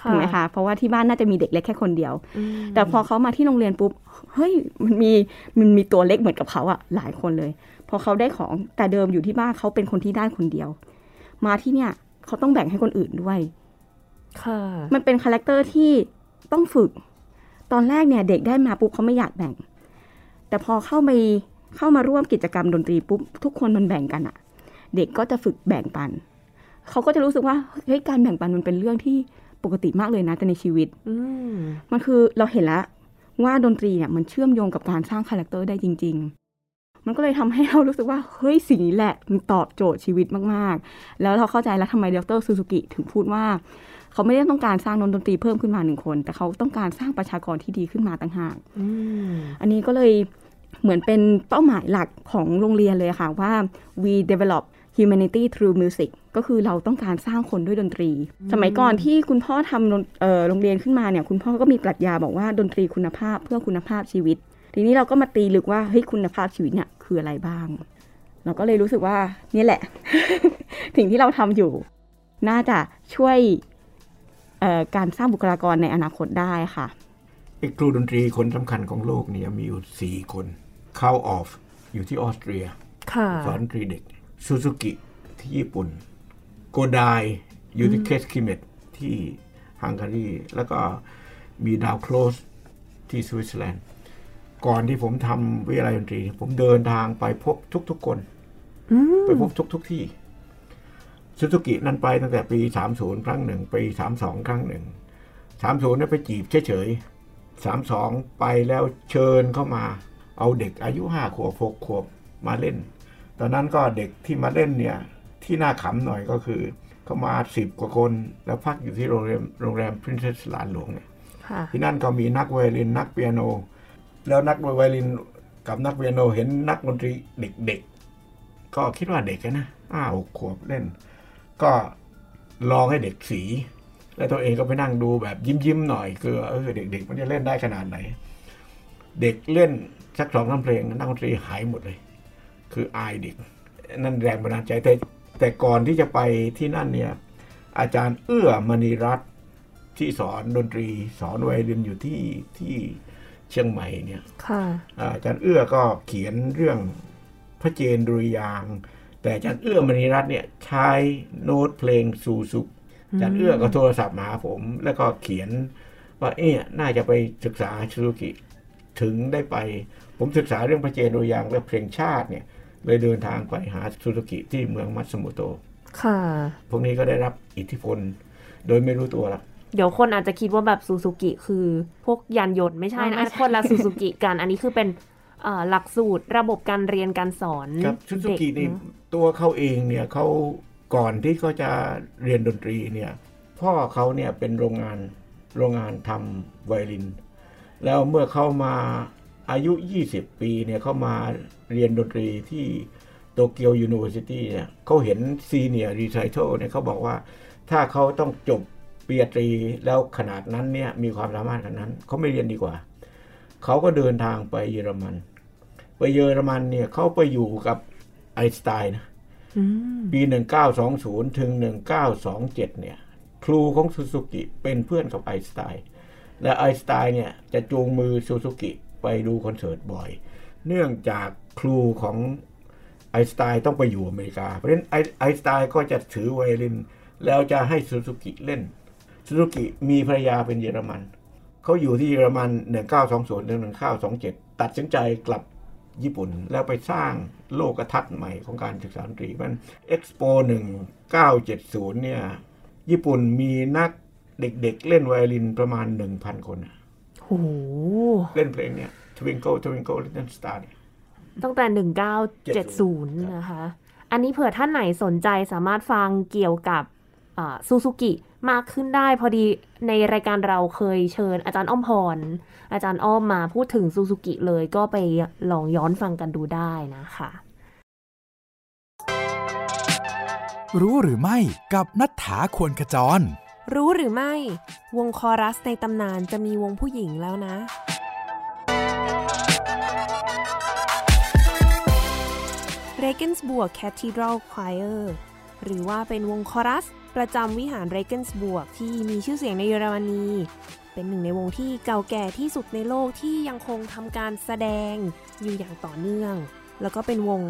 ถูกไหมคะเพราะว่าที่บ้านน่าจะมีเด็กเล็กแค่คนเดียวอืมแต่พอเขามาที่โรงเรียนปุ๊บเฮ้ยมันมีมันมีตัวเล็กเหมือนกับเขาอะหลายคนเลย พอเขาได้ของแต่เดิมอยู่ที่บ้านเขาเป็นคนที่ได้คนเดียว มาที่เนี่ยเขาต้องแบ่งให้คนอื่นด้วยค่ะมันเป็น character ที่ต้องฝึก ตอนแรกเนี่ยเด็กได้มาปุ๊บเขาไม่อยากแบ่ง แต่พอเข้าไปเข้ามาร่วมกิจกรรมดนตรีปุ๊บทุกคนมันแบ่งกันอะเด็กก็จะฝึกแบ่งปันเขาก็จะรู้สึกว่าเฮ้ยการแบ่งปันมันเป็นเรื่องที่ ปกติมากเลยนะแต่ในชีวิตอืมมันคือเราเห็นแล้วว่าดนตรีเนี่ยมันเชื่อมโยงกับการสร้าง character ได้จริง ๆ มันก็เลยทำให้เรารู้สึกว่าเฮ้ยสิ่งนี้แหละมันตอบโจทย์ชีวิตมากๆ แล้วเราเข้าใจแล้วทำไมดรซูซูกิถึงพูดว่า เขาไม่ได้ต้องการสร้างดนตรีเพิ่มขึ้นมาหนึ่งคน แต่เขาต้องการสร้างประชากรที่ดีขึ้นมาต่างหากอืมอันนี้ก็เลยเหมือนเป็นเป้าหมายหลักของโรงเรียนเลยค่ะว่า we develop humanity through music ก็คือเราต้องการสร้างคนด้วยดนตรี สมัยก่อนที่คุณพ่อทำโรงเอ่อโรงเรียนขึ้นมาเนี่ยคุณพ่อก็มีปรัชญาบอกว่าดนตรีคุณภาพเพื่อคุณภาพชีวิต ทีนี้เราก็มาตีลึกว่าเฮ้ยคุณภาพชีวิตเนี่ยคืออะไรบ้าง เราก็เลยรู้สึกว่านี่แหละสิ่งที่เราทำอยู่ น่าจะช่วยเอ่อการสร้างบุคลากรในอนาคตได้ค่ะไอ้ครูดนตรีคนสำคัญของโลกเนี่ยมีอยู่สี่คนคาร์ลออร์ฟอยู่ที่ออสเตรียค่ะสอนดนตรีเด็กซูซูกิที่ญี่ปุ่น โคดายอยู่ที่เคชเคเมตที่ฮังการีแล้วก็มีดาลโครซที่สวิตเซอร์แลนด์ก่อนที่ผมทำวิทยาลัยดนตรี ผมเดินทางไปพบทุก ๆ คน ไปพบทุกๆที่ซูซูกินั่นไปตั้งแต่ปี 30 ครั้งหนึ่งปี 32 ครั้งหนึ่ง 30เนี่ยไปจีบเฉยๆ 32 ไปแล้วเชิญเข้ามา เอาเด็กอายุ 5 ขวบ 6 ขวบมาเล่น ตอนนั้นก็เด็กที่มาเล่นเนี่ย ที่น่าขำหน่อยก็คือเขามาสิบกว่าคน แล้วพักอยู่ที่โรงแรมโรงแรมพรินเซสหลานหลวงเนี่ยค่ะที่นั่นก็มีนักไวโอลินนักเปียโน แล้วนักไวโอลินกับนักเปียโนเห็นนักดนตรีเด็กๆ ก็คิดว่าเด็กอะนะอ้าวขวบเล่น ก็ลองให้เด็กสี แล้วตัวเองก็ไปนั่งดูแบบยิ้มๆหน่อยคือเออเด็กๆมันจะเล่นได้ขนาดไหน เด็กเล่นสักสองสามเพลงนักดนตรีหายหมดเลย คืออายเด็ก นั่นแรงบันดาลใจแต่ แต่ก่อนที่จะไปที่นั่นเนี่ยอาจารย์เอื้อมณีรัตน์ที่สอนดนตรีสอนไวโอลินอยู่ที่ที่เชียงใหม่เนี่ยค่ะอ่าอาจารย์เอื้อก็เขียนเรื่องพระเจนดุริยางค์แต่อาจารย์เอื้อมณีรัตน์เนี่ยใช้โน้ตเพลงซูซูกิอาจารย์เอื้อก็โทรศัพท์มาหาผม แล้วก็เขียนว่าเอ๊ะน่าจะไปศึกษาซูซูกิถึงได้ไป ผมศึกษาเรื่องพระเจนดุริยางค์และเพลงชาติเนี่ย เลยเดินทางไปหาซูซูกิที่เมืองมัตสึโมโตะค่ะ พวกนี้ก็ได้รับอิทธิพล โดยไม่รู้ตัวละเดี๋ยวคนอาจจะคิดว่าแบบซูซูกิคือพวกยานยนต์ไม่ใช่นะอ๋อไม่ใช่คนละซูซูกิกันอันนี้คือเป็นเอ่อหลักสูตรระบบการเรียนการสอนครับซูซูเด็กกินี่เนอะตัวเขาเองเนี่ยเขาก่อนที่เขาจะเรียนดนตรีเนี่ย พ่อเขาเนี่ยเป็นโรงงานโรงงานทำไวโอลิน แล้วเมื่อเขามา อายุ 20 ปีเนี่ยเขามาเรียนดนตรีที่โตเกียว University เนี่ยเขาเห็น senior recital เนี่ยเขาบอกว่าถ้าเขาต้องจบปริญญาตรีแล้วขนาดนั้นเนี่ยมีความสามารถขนาดนั้นเขาไม่เรียนดีกว่า เขาก็เดินทางไปเยอรมัน ไปเยอรมันเนี่ยเขาไปอยู่กับไอน์สไตน์นะอืมปี 1920 ถึง 1927 เนี่ย ครูของซูซูกิเป็นเพื่อนกับไอน์สไตน์และไอน์สไตน์เนี่ยจะจูงมือซูซูกิ ไปดูคอนเสิร์ตบ่อย เนื่องจากครูของไอน์สไตน์ต้องไปอยู่อเมริกา เพราะฉะนั้นไอน์สไตน์ก็จะถือไวโอลิน แล้วจะให้ซูซูกิเล่นซูซูกิมีภรรยาเป็นเยอรมัน เขาอยู่ที่เยอรมัน 1920ถึง1927 ตัดสินใจกลับญี่ปุ่นแล้วไปสร้างโลกทัศน์ใหม่ของการศึกษาดนตรีมันเอ็กซ์โป1970 เนี่ย ญี่ปุ่นมีนักเด็กๆเล่นไวโอลินประมาณ 1,000 คน น่ะโหเล่นเพลงเนี่ย Twinkle Twinkle Little Star เนี่ยตั้งแต่ 1970 นะคะ อันนี้เผื่อท่านไหนสนใจสามารถฟังเกี่ยวกับซูซูกิมากขึ้นได้พอดีในรายการเราเคยเชิญอาจารย์อ้อมพร อาจารย์อ้อมมาพูดถึงซูซูกิเลยก็ไปลองย้อนฟังกันดูได้นะคะ รู้หรือไม่กับนัฐถาควรขจร รู้หรือไม่ วงคอรัสในตำนานจะมีวงผู้หญิงแล้วนะ r e g e n s b u r g Cathedral Choir หรือว่าเป็นวงคอรัส ประจำวิหาร r e g e n s b u r g ที่มีชื่อเสียงในเยอรมนี เป็นหนึ่งในวงที่เก่าแก่ที่สุดในโลกที่ยังคงทำการแสดงอยู่อย่างต่อเนื่อง แล้วก็เป็นวง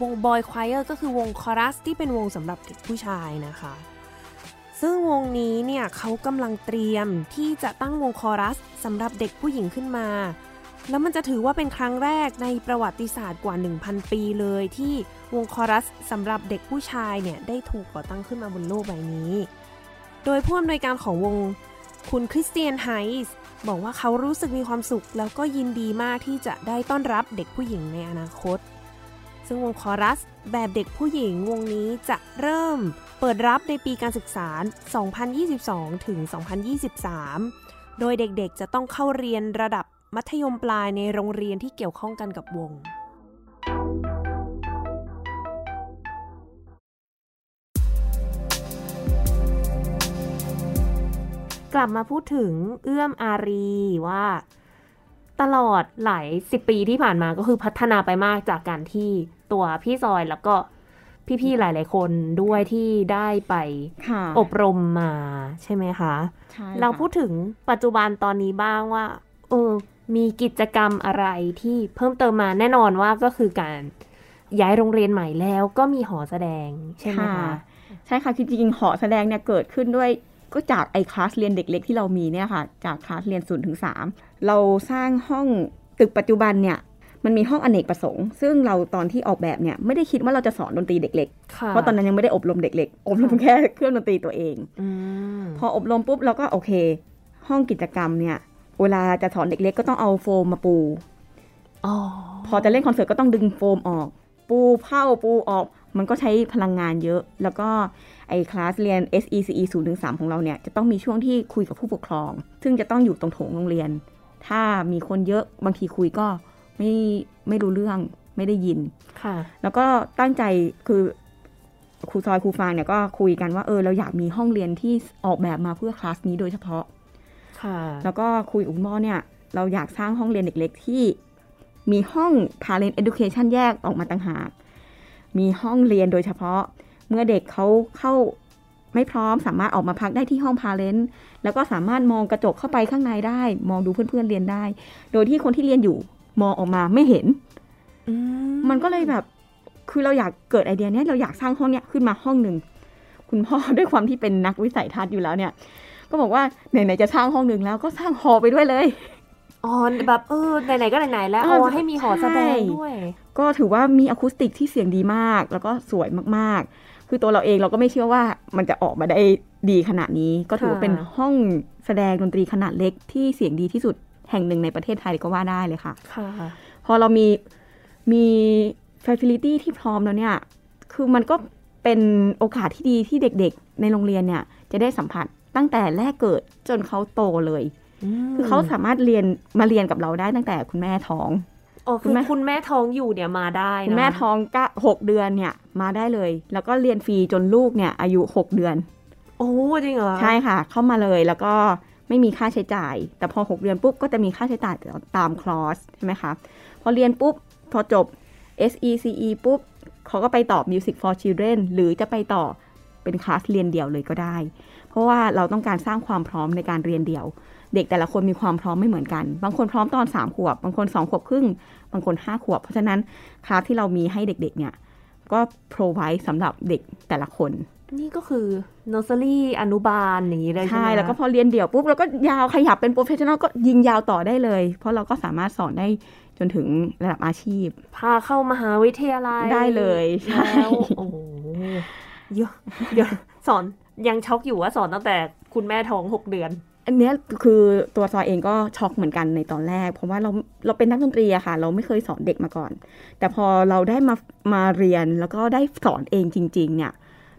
วงบอยควายเออร์ก็คือวงคอรัสที่เป็นวงสำหรับเด็กผู้ชายนะคะ ซึ่งวงนี้เนี่ยเขากำลังเตรียมที่จะตั้งวงคอรัสสำหรับเด็กผู้หญิงขึ้นมา แล้วมันจะถือว่าเป็นครั้งแรกในประวัติศาสตร์กว่า 1,000 ปีเลยที่วงคอรัสสำหรับเด็กผู้ชายเนี่ยได้ถูกก่อตั้งขึ้นมาบนโลกใบนี้ โดยผู้อำนวยการของวงคุณคริสเตียนไฮส์บอกว่าเขารู้สึกมีความสุข แล้วก็ยินดีมากที่จะได้ต้อนรับเด็กผู้หญิงในอนาคต ซึ่งวงคอรัสแบบเด็กผู้หญิงวงนี้จะเริ่ม เปิดรับในปีการศึกษา 2022 ถึง 2023 โดยเด็กๆ จะต้องเข้าเรียนระดับมัธยมปลายในโรงเรียนที่เกี่ยวข้องกันกับวง กลับมาพูดถึงเอื้อมอารีว่า ตลอดหลายสิบปีที่ผ่านมาก็คือพัฒนาไปมากจากการที่ตัวพี่ซอยแล้วก็ พี่ๆหลาย ๆ คนด้วยที่ได้ไปค่ะอบรมมาใช่ไหมคะใช่เราค่ะพูดถึงปัจจุบันตอนนี้บ้างว่าเออมีกิจกรรมอะไรที่เพิ่มเติมมาแน่นอนว่าก็คือการย้ายโรงเรียนใหม่แล้วก็มีหอแสดงใช่ไหมค่ะคะใช่ค่ะคือจริงๆหอแสดงเนี่ยเกิดขึ้นด้วยก็จากไอคลาสเรียนเด็กเล็กที่เรามีเนี่ยค่ะ จากคลาสเรียน0ูนย์ถึงสเราสร้างห้องตึกปัจจุบันเนี่ย มันมีห้องอเนกประสงค์ ซึ่งเราตอนที่ออกแบบเนี่ยไม่ได้คิดว่าเราจะสอนดนตรีเด็กเล็กค่ะเพราะตอนนั้นยังไม่ได้อบรมเด็กเล็กอบรมแค่เครื่องดนตรีตัวเองอืมพออบรมปุ๊บเราก็โอเค ห้องกิจกรรมเนี่ย เวลาจะสอนเด็กเล็กก็ต้องเอาโฟมมาปูอ๋อพอจะเล่นคอนเสิร์ตก็ต้องดึงโฟมออก ปูเข้าปูออก มันก็ใช้พลังงานเยอะ แล้วก็ไอ้คลาสเรียน SECE 0ถึง3ของเราเนี่ยจะต้องมีช่วงที่คุยกับผู้ปกครอง ซึ่งจะต้องอยู่ตรงโถงโรงเรียน ถ้ามีคนเยอะบางทีคุยก็ ไม่ไม่รู้เรื่องไม่ได้ยินค่ะ แล้วก็ตั้งใจคือครูซอยครูฟางเนี่ยก็คุยกันว่าเออเราอยากมีห้องเรียนที่ออกแบบมาเพื่อคลาสนี้โดยเฉพาะ ค่ะ แล้วก็คุยกับคุณพ่อเนี่ย เราอยากสร้างห้องเรียนเด็กเล็กที่มีห้อง parent education แยกออกมาต่างหาก มีห้องเรียนโดยเฉพาะ เมื่อเด็กเขาเข้าไม่พร้อมสามารถออกมาพักได้ที่ห้อง parent แล้วก็สามารถมองกระจกเข้าไปข้างในได้ มองดูเพื่อนๆเรียนได้ โดยที่คนที่เรียนอยู่ มองออกมาไม่เห็นอืมันก็เลยแบบ คือเราอยากเกิดไอเดียเนี้ยเราอยากสร้างห้องเนี้ยขึ้นมาห้องหนึ่งคุณพ่อด้วยความที่เป็นนักวิสัยทัศน์อยู่แล้วเนี่ย ก็บอกว่าไหนๆจะสร้างห้องหนึ่งแล้วก็สร้างหอไปด้วยเลยอ๋อแบบเออไหนๆก็ไหนๆแล้วเออเอาให้มีหอแสดงใช่ด้วย ก็ถือว่ามีอะคูสติกที่เสียงดีมาก แล้วก็สวยมากๆ คือตัวเราเองเราก็ไม่เชื่อว่ามันจะออกมาได้ดีขนาดนี้ ก็ถือว่าค่ะเป็นห้องแสดงดนตรีขนาดเล็กที่เสียงดีที่สุด แห่งหนึ่งในประเทศไทยก็ว่าได้เลยค่ะ ค่ะ พอเรามีมีฟ a ซิลิตี้ที่พร้อมแล้วเนี่ย คือมันก็เป็นโอกาสที่ดีที่เด็กๆ ในโรงเรียนเนี่ย จะได้สัมผัสตั้งแต่แรกเกิดจนเขาโตเลย คือเขาสามารถเรียนมาเรียนกับเราได้ตั้งแต่คุณแม่ท้องอ๋อคุคือณแม่คุณแม่ท้องอยู่เนี่ยมาได้คุณเนาะแม่ท้องก็หกเดือนเนี่ยมาได้เลย แล้วก็เรียนฟรีจนลูกเนี่ยอายุหกเดือน โอ้จริงเหรอ ใช่ค่ะ เข้ามาเลยแล้วก็ ไม่มีค่าใช้จ่าย แต่พอ 6 เดือนปุ๊บก็จะมีค่าใช้จ่ายตามคลอสใช่ไหมคะพอเรียนปุ๊บ พอจบ SECE ปุ๊บเขาก็ไปต่อ Music for Children หรือจะไปต่อเป็นคลาสเรียนเดี่ยวเลยก็ได้ เพราะว่าเราต้องการสร้างความพร้อมในการเรียนเดี่ยว เด็กแต่ละคนมีความพร้อมไม่เหมือนกัน บางคนพร้อมตอนสามขวบ บางคนสองขวบครึ่ง บางคนห้าขวบ เพราะฉะนั้นคลาสที่เรามีให้เด็กๆเนี่ยก็ provide สำหรับเด็กแต่ละคน นี่ก็คือ nursery อนุบาลอย่างนี้เลยใช่ใช่ไหมแล้วก็พอเรียนเดี่ยวปุ๊บเราก็ยาวขยับเป็น professional ก็ยิงยาวต่อได้เลย เพราะเราก็สามารถสอนได้จนถึงระดับอาชีพ พาเข้ามหาวิทยาลัยได้เลยใช่แล้วโอ้โหเยอะเดี๋ยวสอนยังช็อกอยู่ว่าสอนตั้งแต่คุณแม่ท้องหกเดือน อันเนี้ยคือตัวซอยเองก็ช็อกเหมือนกันในตอนแรก เพราะว่าเราเราเป็นนักดนตรีอะค่ะ เราไม่เคยสอนเด็กมาก่อน แต่พอเราได้มามาเรียนแล้วก็ได้สอนเองจริง ๆ เนี่ย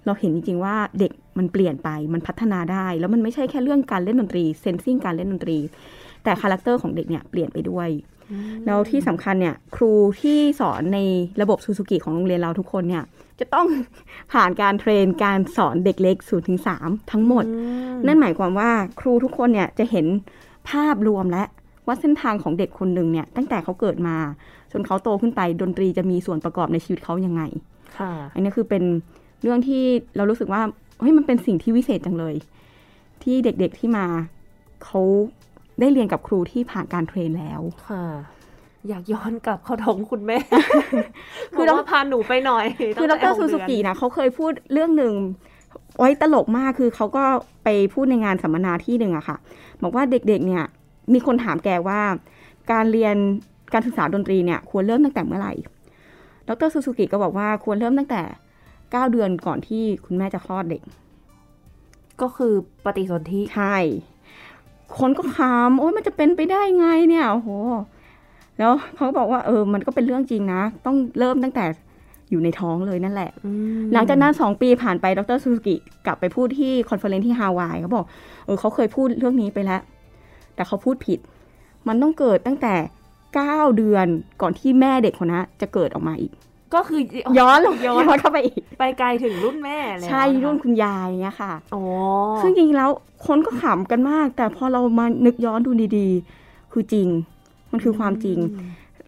เราเห็นจริงๆว่าเด็กมันเปลี่ยนไปมันพัฒนาได้ แล้วมันไม่ใช่แค่เรื่องการเล่นดนตรี sensing การเล่นดนตรี แต่ character ของเด็กเนี่ยเปลี่ยนไปด้วยแล้วที่สำคัญเนี่ยครูที่สอนในระบบซูซูกิของโรงเรียนเราทุกคนเนี่ยจะต้องผ่านการ train การสอนเด็กเล็ก0ถึง3ทั้งหมด นั่นหมายความว่าครูทุกคนเนี่ยจะเห็นภาพรวมและว่าเส้นทางของเด็กคนหนึ่งเนี่ยตั้งแต่เขาเกิดมา จนเขาโตขึ้นไปดนตรีจะมีส่วนประกอบในชีวิตเขายังไงค่ะอันนี้คือเป็น เรื่องที่เรารู้สึกว่าเฮ้ยมันเป็นสิ่งที่วิเศษจังเลย ที่เด็กๆที่มาเขาได้เรียนกับครูที่ผ่านการเทรนแล้วค่ะอยากย้อนกลับเข้าท้องคุณแม่ คืคืออเราว่าพาหนูไปหน่อย คือดตั้งแต่รหซูเดืซูอนกินะเขาเคยพูดเรื่องหนึ่งไว้ตลกมากคือเขาก็ไปพูดในงานสัมมนาที่หนึ่งอะค่ะ บอกว่าเด็กๆเนี่ย มีคนถามแกว่า การเรียนการศึกษาดนตรีเนี่ย ควรเริ่มตั้งแต่เมื่อไหร่ ดรซูซูกิก็บอกว่าควรเริ่มตั้งแต่ เก้าเดือนก่อนที่คุณแม่จะคลอดเด็ก ก็คือปฏิสนธิใช่คนก็ถามโอ้ยมันจะเป็นไปได้ไงเนี่ยโอ้โห แล้วเขาก็บอกว่า เออ มันก็เป็นเรื่องจริงนะ ต้องเริ่มตั้งแต่อยู่ในท้องเลยนั่นแหละ หลังจากนั้นสองปีผ่านไปดรซูซูกิกลับไปพูดที่ conference ที่ฮาวายเขาบอกเออเขาเคยพูดเรื่องนี้ไปแล้ว แต่เขาพูดผิด มันต้องเกิดตั้งแต่เก้าเดือนก่อนที่แม่เด็กคนนั้นจะเกิดออกมาอีก ก็คือย้อนลงย้ย้ออนนเข้าไปอีกไปไกลถึงรุ่นแม่แล้วใช่ะคะรุ่นคุณยายเนี่ยค่ะอ๋อซึ่งจริงๆแล้วคนก็ขำกันมาก แต่พอเรามานึกย้อนดูดีๆ คือจริง มันคือความจริง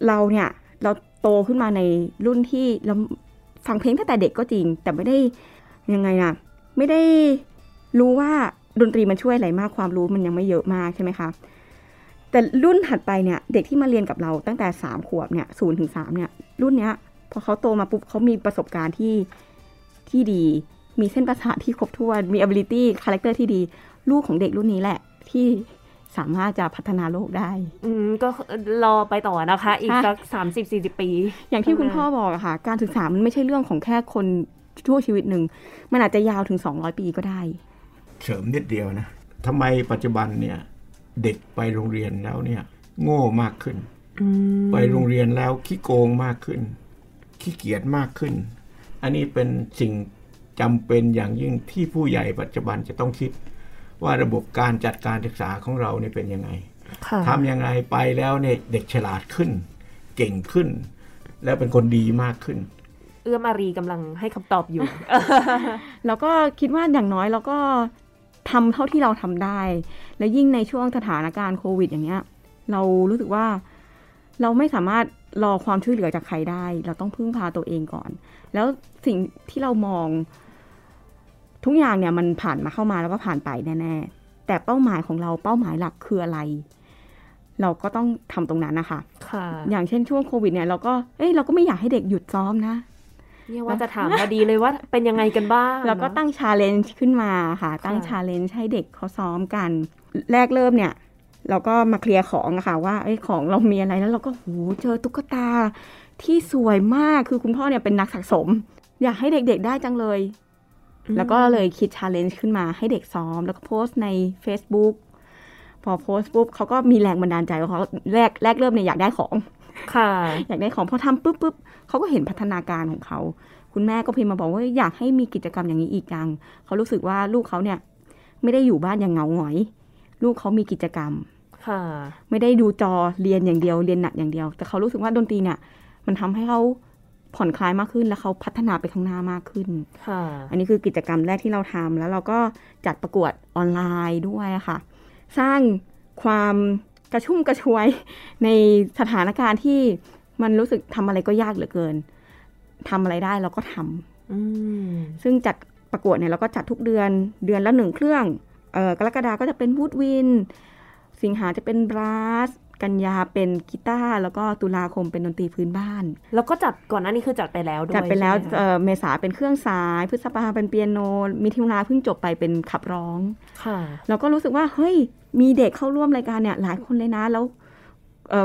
เราเนี่ยเราโตขึ้นมาในรุ่นที่เราฟังเพลงตั้งแต่เด็กก็จริง แต่ไม่ได้ยังไงนะไม่ได้รู้ว่าดนตรีมันช่วยอะไรมากความรู้มันยังไม่เยอะมากใช่ไหมคะแต่รุ่นถัดไปเนี่ยเด็กที่มาเรียนกับเราตั้งแต่สามขวบเนี่ยศูนย์ถึงสามเนี่ยรุ่นเนี้ย พอเขาโตมาปุ๊บเขามีประสบการณ์ที่ที่ดี มีเส้นประสาทที่ครบถ้วน มี ability character ที่ดี ลูกของเด็กรุ่นนี้แหละ ที่สามารถจะพัฒนาโลกได้ อืม ก็รอไปต่อนะคะ อีกค่ะสักสามสิบสี่สิบปี อย่างที่คุณข้างหน้าพ่อบอกอะค่ะ การศึกษามันไม่ใช่เรื่องของแค่คนชั่วชีวิตหนึ่ง มันอาจจะยาวถึง200ปีก็ได้ เสริมนิดเดียวนะทำไมปัจจุบันเนี่ย เด็กไปโรงเรียนแล้วเนี่ย โง่มากขึ้น ไปโรงเรียนแล้วขี้โกงมากขึ้น ขี้เกียจมากขึ้น อันนี้เป็นสิ่งจำเป็นอย่างยิ่งที่ผู้ใหญ่ปัจจุบันจะต้องคิด ว่าระบบการจัดการศึกษาของเราเนี่ยเป็นยังไงค่ะทำยังไงไปแล้วเนี่ยเด็กฉลาดขึ้น เก่งขึ้น แล้วเป็นคนดีมากขึ้น เอื้อมอารีกำลังให้คำตอบอยู่ แล้วก็คิดว่าอย่างน้อยเราก็ทำเท่าที่เราทำได้ และยิ่งในช่วงสถานการณ์โควิด อย่างเงี้ย เรารู้สึกว่า เราไม่สามารถรอความช่วยเหลือจากใครได้ เราต้องพึ่งพาตัวเองก่อน แล้วสิ่งที่เรามอง ทุกอย่างเนี่ยมันผ่านมาเข้ามาแล้วก็ผ่านไปแน่ๆแต่เป้าหมายของเราเป้าหมายหลักคืออะไร เราก็ต้องทำตรงนั้นนะคะค่ะ อย่างเช่นช่วงโควิดเนี่ยเราก็เอ้ยเราก็ไม่อยากให้เด็กหยุดซ้อมนะเนี่ยว่าจะถามพอดีเลยว่าเป็นยังไงกันบ้าง แล้วก็เนอะตั้ง challenge ขึ้นมาค่ะ ตั้งค่ะ challenge ให้เด็กเขาซ้อมกัน แรกเริ่มเนี่ย เราก็มาเคลียร์ของอะค่ะว่าไอ้ยของเรามีอะไรแล้วเราก็โหเจอตุ๊กตาที่สวยมากคือคุณพ่อเนี่ยเป็นนักสะสม อยากให้เด็กๆได้จังเลย แล้วก็เลยคิดชาเลนจ์ขึ้นมาให้เด็กซ้อม แล้วก็โพสต์ใน Facebook พอโพสต์ปุ๊บเขาก็มีแรงบันดาลใจว่าเขาแรกแรกเริ่มเนี่ยอยากได้ของ ค่ะ อยากได้ของพอทำปุ๊บปุ๊บเขาก็เห็นพัฒนาการของเขา คุณแม่ก็พิมพ์มาบอกว่าอยากให้มีกิจกรรมอย่างนี้อีกจังเขารู้สึกว่าลูกเขาเนี่ย ไม่ได้อยู่บ้านอย่างเหงาหงอย ลูกเขามีกิจกรรมค่ะไม่ได้ดูจอเรียนอย่างเดียวเรียนหนักอย่างเดียว แต่เขารู้สึกว่าดนตรีเนี่ย มันทำให้เขาผ่อนคลายมากขึ้นและเขาพัฒนาไปข้างหน้ามากขึ้นค่ะอันนี้คือกิจกรรมแรกที่เราทำแล้วเราก็จัดประกวดออนไลน์ด้วยอะค่ะ สร้างความกระชุ่มกระชวยในสถานการณ์ที่มันรู้สึกทำอะไรก็ยากเหลือเกินทำอะไรได้เราก็ทำอืมซึ่งจัดประกวดเนี่ยเราก็จัดทุกเดือนเดือนละหนึ่งเครื่องเอ่อ กรกฎาก็จะเป็นวูดวิน สิงหาจะเป็นบราสกันยาเป็นกีตาร์แล้วก็ตุลาคมเป็นดนตรีพื้นบ้าน แล้วก็จัดก่อนหน้านี้คือจัดไปแล้วด้วยจัดไปแล้วใช่หมคะเอ่อเมษาเป็นเครื่องสาย พฤษภาเป็นเปียโน มิถุนาเพิ่งจบไปเป็นขับร้องค่ะเราก็รู้สึกว่าเฮ้ยมีเด็กเข้าร่วมรายการเนี่ยหลายคนเลยนะแล้ว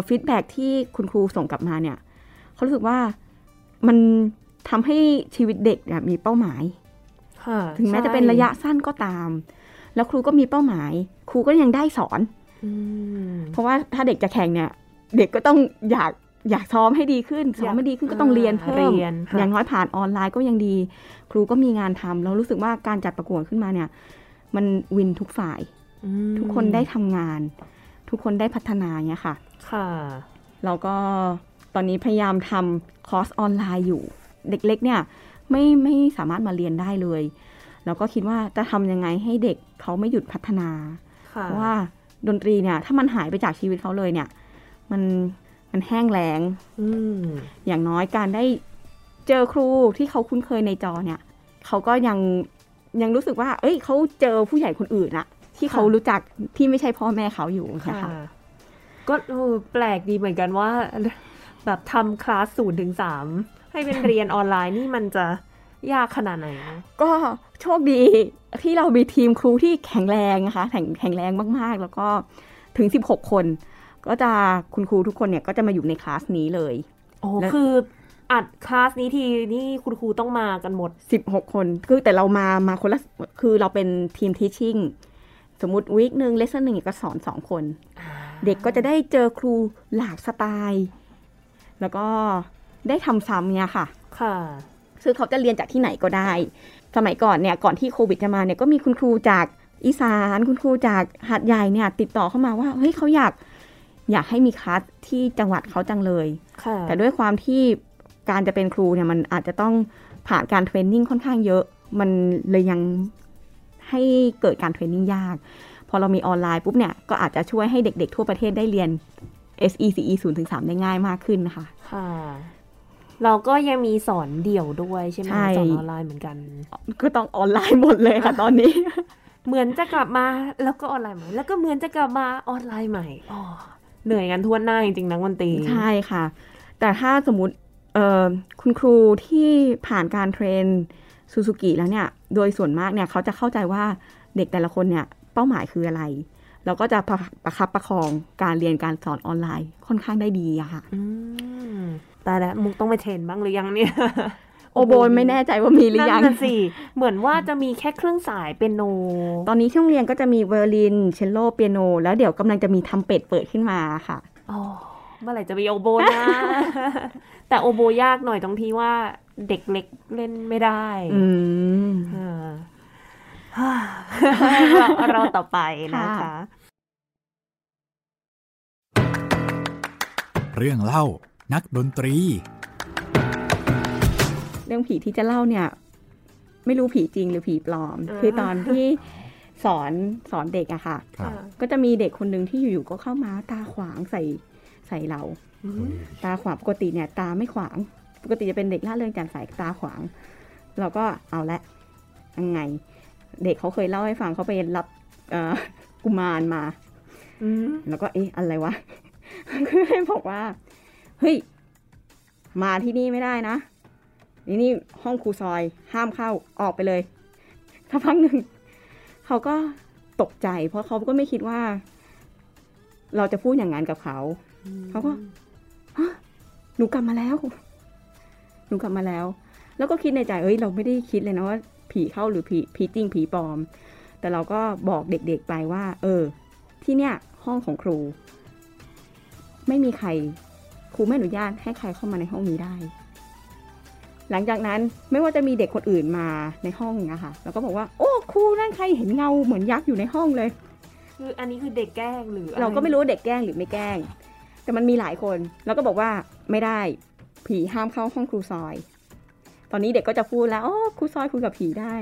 ฟีดแบ็ที่คุณครูส่งกลับมาเนี่ยเขารู้สึกว่ามันทำให้ชีวิตเด็กเนี่ยมีเป้าหมายค่ะถึงแม้ใช่จะเป็นระยะสั้นก็ตาม แล้วครูก็มีเป้าหมาย ครูก็ยังได้สอนอืมเพราะว่าถ้าเด็กจะแข่งเนี่ย เด็กก็ต้องอยากอยากซ้อมให้ดีขึ้นซ้อมให้ดีขึ้นก็ต้องเรียนเพิ่มเรียนค่ะอย่างน้อยผ่านออนไลน์ก็ยังดี ครูก็มีงานทำเรารู้สึกว่าการจัดประกวดขึ้นมาเนี่ย มันวินทุกฝ่ายอืมทุกคนได้ทำงาน ทุกคนได้พัฒนาเนี่ยค่ะ ค่ะ เราก็ตอนนี้พยายามทำคอร์สออนไลน์อยู่ เด็กเล็กเนี่ยไม่ไม่สามารถมาเรียนได้เลย เราก็คิดว่าจะทำยังไงให้เด็กเขาไม่หยุดพัฒนาค่ะเพราะว่าดนตรีเนี่ยถ้ามันหายไปจากชีวิตเขาเลยเนี่ย มันมันแห้งแล้งอืมอย่างน้อยการได้เจอครูที่เขาคุ้นเคยในจอเนี่ย เขาก็ยังยังรู้สึกว่า เอ้ยเขาเจอผู้ใหญ่คนอื่นอะที่เขารู้จักที่ไม่ใช่พ่อแม่เขาอยู่นะค่ะคะก็เออแปลกดีเหมือนกันว่า แบบทำคลาสศูนย์ถึงสามให้เป็นเรียนออนไลน์นี่มันจะยากขนาดไหนนะก็ โชคดีที่เรามีทีมครูที่แข็งแรงนะคะแข็งแข็งแรงมากๆ แล้วก็ถึง 16 คน ก็จะคุณครูทุกคนเนี่ยก็จะมาอยู่ในคลาสนี้เลยโอ้แล้วคืออัดคลาสนี้ทีนี่คุณครูต้องมากันหมด 16 คน คือแต่เรามามาคนละคือเราเป็นทีมทีชิ่งสมมติวีคหนึ่งเลสเซนหนึ่งก็สอนสองคน เด็กก็จะได้เจอครูหลากสไตล์ แล้วก็ได้ทำซ้ำเนี่ยค่ะ ค่ะ ซึ่งเขาจะเรียนจากที่ไหนก็ได้ สมัยก่อนเนี่ยก่อนที่โควิดจะมาเนี่ยก็มีคุณครูจากอีสานคุณครูจากหาดใหญ่เนี่ย ติดต่อเข้ามาว่าเฮ้ยเขาอยากอยากให้มีคลาสที่จังหวัดเขาจังเลยค่ะแต่ด้วยความที่การจะเป็นครูเนี่ยมันอาจจะต้องผ่านการเทรนนิ่งค่อนข้างเยอะ มันเลยยังให้เกิดการเทรนนิ่งยาก พอเรามีออนไลน์ปุ๊บเนี่ย ก็อาจจะช่วยให้เด็กๆ ทั่วประเทศได้เรียน SECE 0ถึง3ได้ง่ายมากขึ้นนะคะ ค่ะ เราก็ยังมีสอนเดี่ยวด้วยใช่ไหมใช่สอนออนไลน์เหมือนกัน ก็ต้องออนไลน์หมดเลยค่ะตอนนี้ เหมือนจะกลับมาแล้วก็ออนไลน์ใหม่แล้วก็เหมือนจะกลับมาออนไลน์ใหม่อ๋อเหนื่อยกันทั่วหน้าจริงๆนักดนตรีใช่ค่ะ แต่ถ้าสมมติเอ่อคุณครูที่ผ่านการ train ซูซูกิแล้วเนี่ย โดยส่วนมากเนี่ยเขาจะเข้าใจว่าเด็กแต่ละคนเนี่ยเป้าหมายคืออะไรแล้วก็จะประประคับประคองการเรียนการสอนออนไลน์ค่อนข้างได้ดีอะค่ะอืม แต่แล้วมุกต้องไป train บ้างหรือยังเนี่ย โอโบนไม่แน่ใจว่ามีหรือยังนั่นน่ะสิ เหมือนว่าจะมีแค่เครื่องสายเปียโน ตอนนี้ที่โรงเรียนก็จะมีไวโอลินเชลโลเปียโน แล้วเดี๋ยวกำลังจะมีทรัมเป็ตเปิดขึ้นมาค่ะอ๋อเมื่อไหร่จะมีโอโบนะ แต่โอโบยากหน่อยตรงที่ว่าเด็กเล็กเล่นไม่ได้ อืมอ่าเราเราต่อไปนะคะค่ะเรื่องเล่า นักดนตรี เรื่องผีที่จะเล่าเนี่ย ไม่รู้ผีจริงหรือผีปลอมอ่าคือตอนที่สอนสอนเด็กอะค่ะครับก็จะมีเด็กคนหนึ่งที่อยู่ๆก็เข้ามาตาขวางใส่ใส่เราอืมตาขวางปกติเนี่ย ตาไม่ขวาง ปกติจะเป็นเด็กล่าเริงแจ่มใสตาขวาง เราก็เอาละยังไง เด็กเขาเคยเล่าให้ฟังเขาไปรับเอ่อกุมารมาอืมแล้วก็เอ๊ะอะไรวะก็เลยบอกว่า เฮ้ย มาที่นี่ไม่ได้นะ นี่นี่ห้องครูซอยห้ามเข้าออกไปเลยสักพักหนึ่งเขาก็ตกใจ เพราะเขาก็ไม่คิดว่า เราจะพูดอย่างนั้นกับเขา เขาก็หนูกลับมาแล้ว หนูกลับมาแล้ว แล้วก็คิดในใจเอ้ยเราไม่ได้คิดเลยนะว่า ผีเข้าหรือผีผีจริงผีปลอม แต่เราก็บอกเด็กๆไปว่า เออ ที่เนี่ย ห้องของครู ไม่มีใคร ครูไม่อนุญาตให้ใครเข้ามาในห้องนี้ได้ หลังจากนั้นไม่ว่าจะมีเด็กคนอื่นมาในห้องนะคะเราก็บอกว่า โอ้ครูนั่นใครเห็นเงาเหมือนยักษ์อยู่ในห้องเลย คืออันนี้คือเด็กแกล้งหรืออะเราก็ไม่รู้ว่าเด็กแกล้งหรือไม่แกล้ง แต่มันมีหลายคน แล้วก็บอกว่าไม่ได้ผีห้ามเข้าห้องครูซอย ตอนนี้เด็กก็จะพูดแล้วโอ้ครูซอยคุยกับผีได้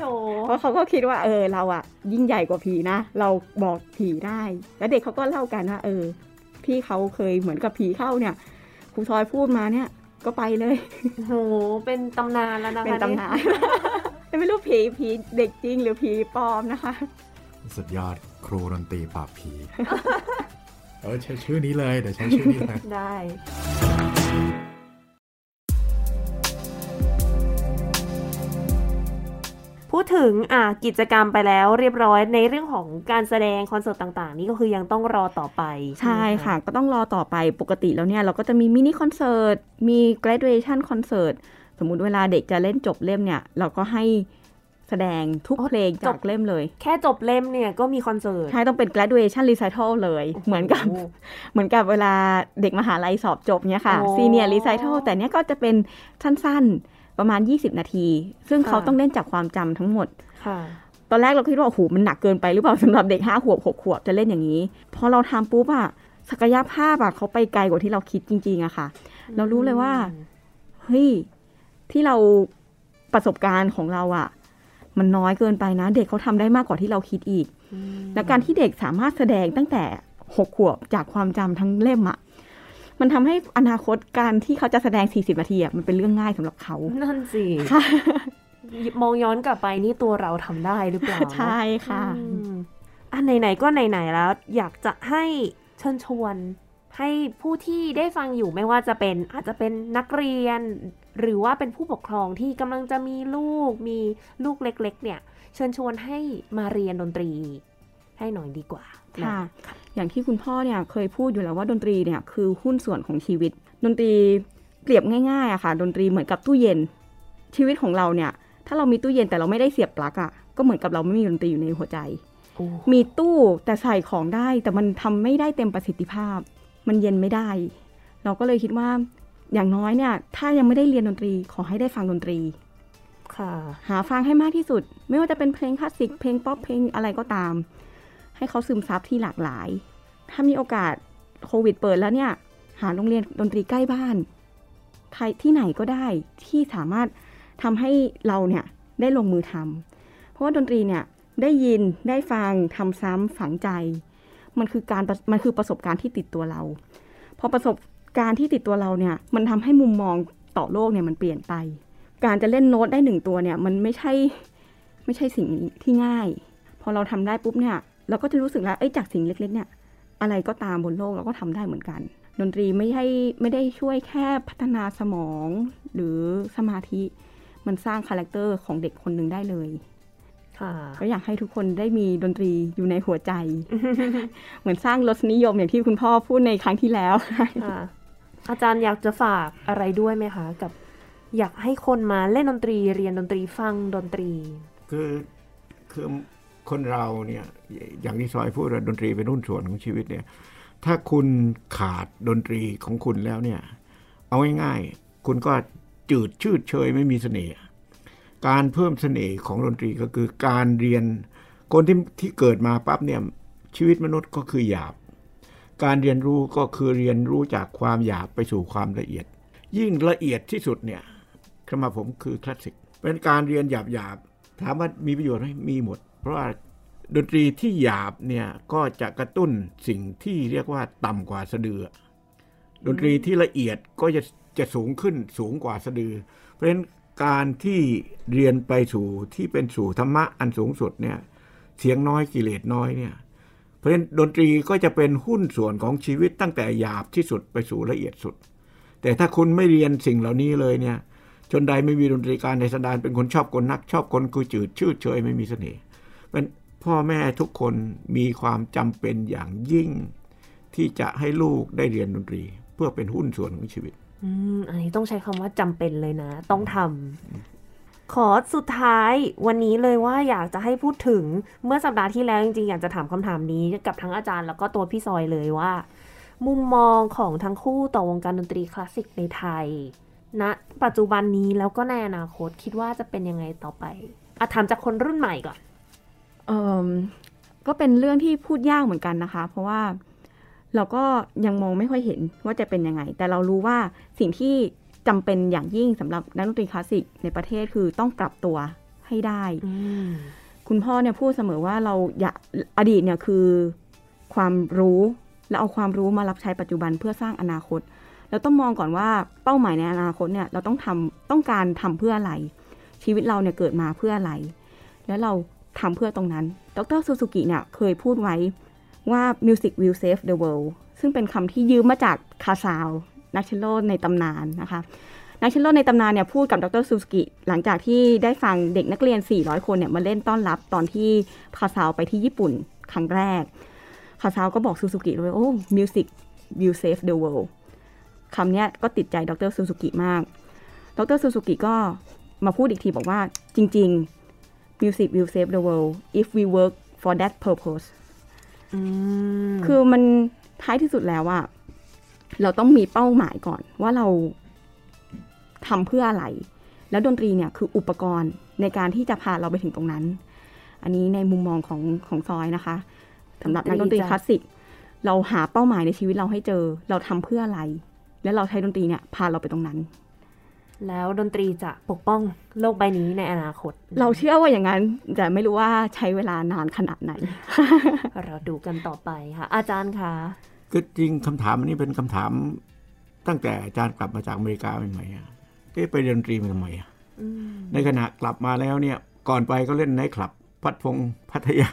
โถเพราะเขาก็คิดว่าเออเราอะยิ่งใหญ่กว่าผีนะ เราบอกผีได้ แล้วเด็กเขาก็เล่ากันว่าเออ พี่เขาเคยเหมือนกับผีเข้าเนี่ยครูซอยพูดมาเนี่ยก็ไปเลยโหเป็นตำนานแล้วนะคะเป็นตำนานไม่รู้ผีผีเด็กจริงหรือผีปลอมนะคะ สุดยอดครูดนตรีปราบผี เออใช้ชื่อนี้เลยเดี๋ยวใช้ชื่อนี้เลยได้ พูดถึงอะกิจกรรมไปแล้วเรียบร้อยในเรื่องของการแสดงคอนเสิร์ตต่าง ๆ นี่ก็คือยังต้องรอต่อไป ใช่ไหมค่ะ ก็ต้องรอต่อไปปกติแล้วเนี่ย เราก็จะมีมินิคอนเสิร์ตมี graduation คอนเสิร์ตสมมุติเวลาเด็กจะเล่นจบเล่มเนี่ย เราก็ให้แสดงทุกเพลงจากเล่มเลย แค่จบเล่มเนี่ยก็มีคอนเสิร์ต ใช่ ต้องเป็น graduation recital เลย เหมือนกับโโเหมือนกับเวลาเด็กมหาลัยสอบจบเนี่ยค่ะโอ้ senior recital แต่เนี้ยก็จะเป็นสั้น ๆ ประมาณ 20 นาที ซึ่งเขาค่ะต้องเล่นจากความจำทั้งหมดค่ะตอนแรกเราคิดว่าโอ้โหมันหนักเกินไปหรือเปล่าสำหรับเด็กห้าขวบหกขวบจะเล่นอย่างนี้พอเราทำปุ๊บอะศักยภาพอะเขาไปไกลกว่าที่เราคิดจริง ๆอะค่ะ เรารู้เลยว่าเฮ้ยที่เราประสบการณ์ของเราอะมันน้อยเกินไปนะ เด็กเขาทำได้มากกว่าที่เราคิดอีกอืมและการที่เด็กสามารถแสดงตั้งแต่หกขวบจากความจำทั้งเล่มอะ มันทำให้อนาคตการที่เขาจะแสดง 40 นาทีอะมันเป็นเรื่องง่ายสำหรับเขา นั่นสิค่ะมองย้อนกลับไปนี่ตัวเราทำได้หรือเปล่า ใช่ค่ะอืมอะไหนๆก็ไหนๆแล้ว อยากจะให้เชิญชวนให้ผู้ที่ได้ฟังอยู่ไม่ว่าจะเป็นอาจจะเป็นนักเรียน หรือว่าเป็นผู้ปกครองที่กำลังจะมีลูกมีลูกเล็ก ๆ เนี่ย เชิญชวนให้มาเรียนดนตรีให้หน่อยดีกว่าค่ะนะ อย่างที่คุณพ่อเนี่ยเคยพูดอยู่แล้วว่าดนตรีเนี่ยคือหุ้นส่วนของชีวิต ดนตรีเปรียบง่ายๆอะค่ะ ดนตรีเหมือนกับตู้เย็น ชีวิตของเราเนี่ย ถ้าเรามีตู้เย็นแต่เราไม่ได้เสียบปลั๊กอะก็เหมือนกับเราไม่มีดนตรีอยู่ในหัวใจโอ้มีตู้แต่ใส่ของได้แต่มันทำไม่ได้เต็มประสิทธิภาพ มันเย็นไม่ได้ เราก็เลยคิดว่าอย่างน้อยเนี่ย ถ้ายังไม่ได้เรียนดนตรีขอให้ได้ฟังดนตรีค่ะหาฟังให้มากที่สุด ไม่ว่าจะเป็นเพลงคลาสสิกเพลงป๊อปเพลงอะไรก็ตาม ให้เขาซึมซับที่หลากหลาย ถ้ามีโอกาสโควิดเปิดแล้วเนี่ย หาโรงเรียนดนตรีใกล้บ้านใครที่ไหนก็ได้ที่สามารถทำให้เราเนี่ยได้ลงมือทำเพราะว่าดนตรีเนี่ยได้ยินได้ฟังทำซ้ำฝังใจ มันคือการมันคือประสบการณ์ที่ติดตัวเรา พอประสบการณ์ที่ติดตัวเราเนี่ยมันทำให้มุมมองต่อโลกเนี่ยมันเปลี่ยนไป การจะเล่นโน้ตได้หนึ่งตัวเนี่ยมันไม่ใช่ไม่ใช่สิ่งที่ง่าย พอเราทำได้ปุ๊บเนี่ย เราก็จะรู้สึกแล้วเอ้ยจากสิ่งเล็ก ๆ เนี่ย อะไรก็ตามบนโลกเราก็ทำได้เหมือนกัน ดนตรีไม่ใช่ไม่ได้ช่วยแค่พัฒนาสมองหรือสมาธิ มันสร้าง character ของเด็กคนหนึ่งได้เลยค่ะก็อยากให้ทุกคนได้มีดนตรีอยู่ในหัวใจ เหมือนสร้างรสนิยมอย่างที่คุณพ่อพูดในครั้งที่แล้วค่ะอาจารย์อยากจะฝากอะไรด้วยไหมคะ กับอยากให้คนมาเล่นดนตรีเรียนดนตรีฟังดนตรี คือคือ คนเราเนี่ยอย่างที่ซอยพูดว่าดนตรีเป็นหุ้นส่วนของชีวิตเนี่ยถ้าคุณขาดดนตรีของคุณแล้วเนี่ยเอาง่ายๆคุณก็จืดชืดเชยไม่มีเสน่ห์การเพิ่มเสน่ห์ของดนตรีก็คือการเรียนคนที่ที่เกิดมาปั๊บเนี่ยชีวิตมนุษย์ก็คือหยาบ การเรียนรู้ก็คือเรียนรู้จากความหยาบไปสู่ความละเอียด ยิ่งละเอียดที่สุดเนี่ยสำหรับผมคือคลาสสิกเป็นการเรียนหยาบหยาบถามว่ามีประโยชน์ไหมมีหมด เพราะว่าดนตรีที่หยาบเนี่ยก็จะกระตุ้นสิ่งที่เรียกว่าต่ำกว่าสะดือ ดนตรีที่ละเอียดก็จะจะสูงขึ้นสูงกว่าสะดือ เพราะฉะนั้นการที่เรียนไปสู่ที่เป็นสู่ธรรมะอันสูงสุดเนี่ยเสียงน้อยกิเลสน้อยเนี่ยเพราะฉะนั้นดนตรีก็จะเป็นหุ้นส่วนของชีวิตตั้งแต่หยาบที่สุดไปสู่ละเอียดสุด แต่ถ้าคุณไม่เรียนสิ่งเหล่านี้เลยเนี่ยชนใดไม่มีดนตรีการในสดานเป็นคนชอบคนนัก ชอบคนกุยจืดชืดเฉยไม่มีเสน่ห์ เป็นพ่อแม่ทุกคนมีความจำเป็นอย่างยิ่ง ที่จะให้ลูกได้เรียนดนตรี เพื่อเป็นหุ้นส่วนของชีวิตอืมอันนี้ต้องใช้คำว่าจำเป็นเลยนะ ต้องทำขอสุดท้ายวันนี้เลยว่าอยากจะให้พูดถึงเมื่อสัปดาห์ที่แล้วจริงๆอยากจะถามคำถามนี้กับทั้งอาจารย์แล้วก็ตัวพี่ซอยเลยว่า มุมมองของทั้งคู่ต่อวงการดนตรีคลาสสิกในไทยณนะปัจจุบันนี้แล้วก็ในอนาคตคิดว่าจะเป็นยังไงต่อไปอะถามจากคนรุ่นใหม่ก่อนเออ ก็เป็นเรื่องที่พูดยากเหมือนกันนะคะ เพราะว่าเราก็ยังมองไม่ค่อยเห็นว่าจะเป็นยังไง แต่เรารู้ว่าสิ่งที่จำเป็นอย่างยิ่งสำหรับนักดนตรีคลาสสิกในประเทศคือต้องปรับตัวให้ได้อืมคุณพ่อเนี่ยพูดเสมอว่าเราอยากอดีตเนี่ยคือความรู้แล้วเอาความรู้มารับใช้ปัจจุบันเพื่อสร้างอนาคต เราต้องมองก่อนว่าเป้าหมายในอนาคตเนี่ยเราต้องทำต้องการทำเพื่ออะไร ชีวิตเราเนี่ยเกิดมาเพื่ออะไร แล้วเรา ทำเพื่อตรงนั้น ดรซูซูกิเนี่ยเคยพูดไว้ว่า music will save the world ซึ่งเป็นคำที่ยืมมาจากคาซาลส์นักเชลโลในตำนานนะคะ นักเชลโลในตำนานเนี่ยพูดกับดรซูซูกิ หลังจากที่ได้ฟังเด็กนักเรียน 400 คนเนี่ยมาเล่นต้อนรับตอนที่คาซาลส์ไปที่ญี่ปุ่นครั้งแรก คาซาลส์ก็บอกซูซูกิเลยโอ้ music will save the world คำนี้ก็ติดใจดรซูซูกิมาก ดรซูซูกิก็มาพูดอีกทีบอกว่าจริง ๆ music will save the world if we work for that purpose อืมคือมันท้ายที่สุดแล้วอะเราต้องมีเป้าหมายก่อนว่าเราทำเพื่ออะไร แล้วดนตรีเนี่ยคืออุปกรณ์ในการที่จะพาเราไปถึงตรงนั้น อันนี้ในมุมมองของของซอยนะคะสำหรับนักดนตรีคลาสสิก เราหาเป้าหมายในชีวิตเราให้เจอ เราทำเพื่ออะไร แล้วเราใช้ดนตรีเนี่ยพาเราไปตรงนั้น แล้วดนตรีจะปกป้องโลกใบนี้ในอนาคต เราเชื่อว่าอย่างนั้น แต่ไม่รู้ว่าใช้เวลานานขนาดไหน เราดูกันต่อไปค่ะ อาจารย์คะคือจริงคำถามอันนี้เป็นคำถามตั้งแต่อาจารย์กลับมาจากอเมริกาใหม่ๆอะเอ๊ะไปเรียนดนตรีมาทำไมอะในขณะกลับมาแล้วเนี่ย ก่อนไปก็เล่นไนท์คลับ พัฒน์พงศ์ พัทยา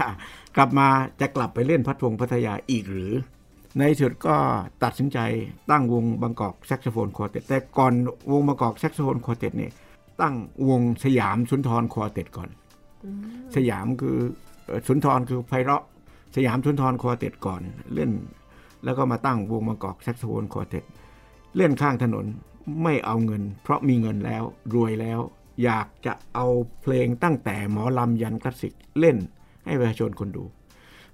กลับมาจะกลับไปเล่นพัฒน์พงศ์ พัทยาอีกหรือ ในที่สุดก็ตัดสินใจตั้งวง Bangkok Saxophone Quartet แต่ก่อนวง Bangkok Saxophone Quartet เนี่ยตั้งวงสยามสุนทร Quartet ก่อน สยามคือเอ่อสุนทรคือไพเราะ สยามสุนทร Quartet ก่อน เล่น แล้วก็มาตั้งวง Bangkok Saxophone Quartetเล่นข้างถนนไม่เอาเงิน เพราะมีเงินแล้วรวยแล้ว อยากจะเอาเพลงตั้งแต่หมอลำยันคลาสสิกเล่นให้ประชาชนคนดู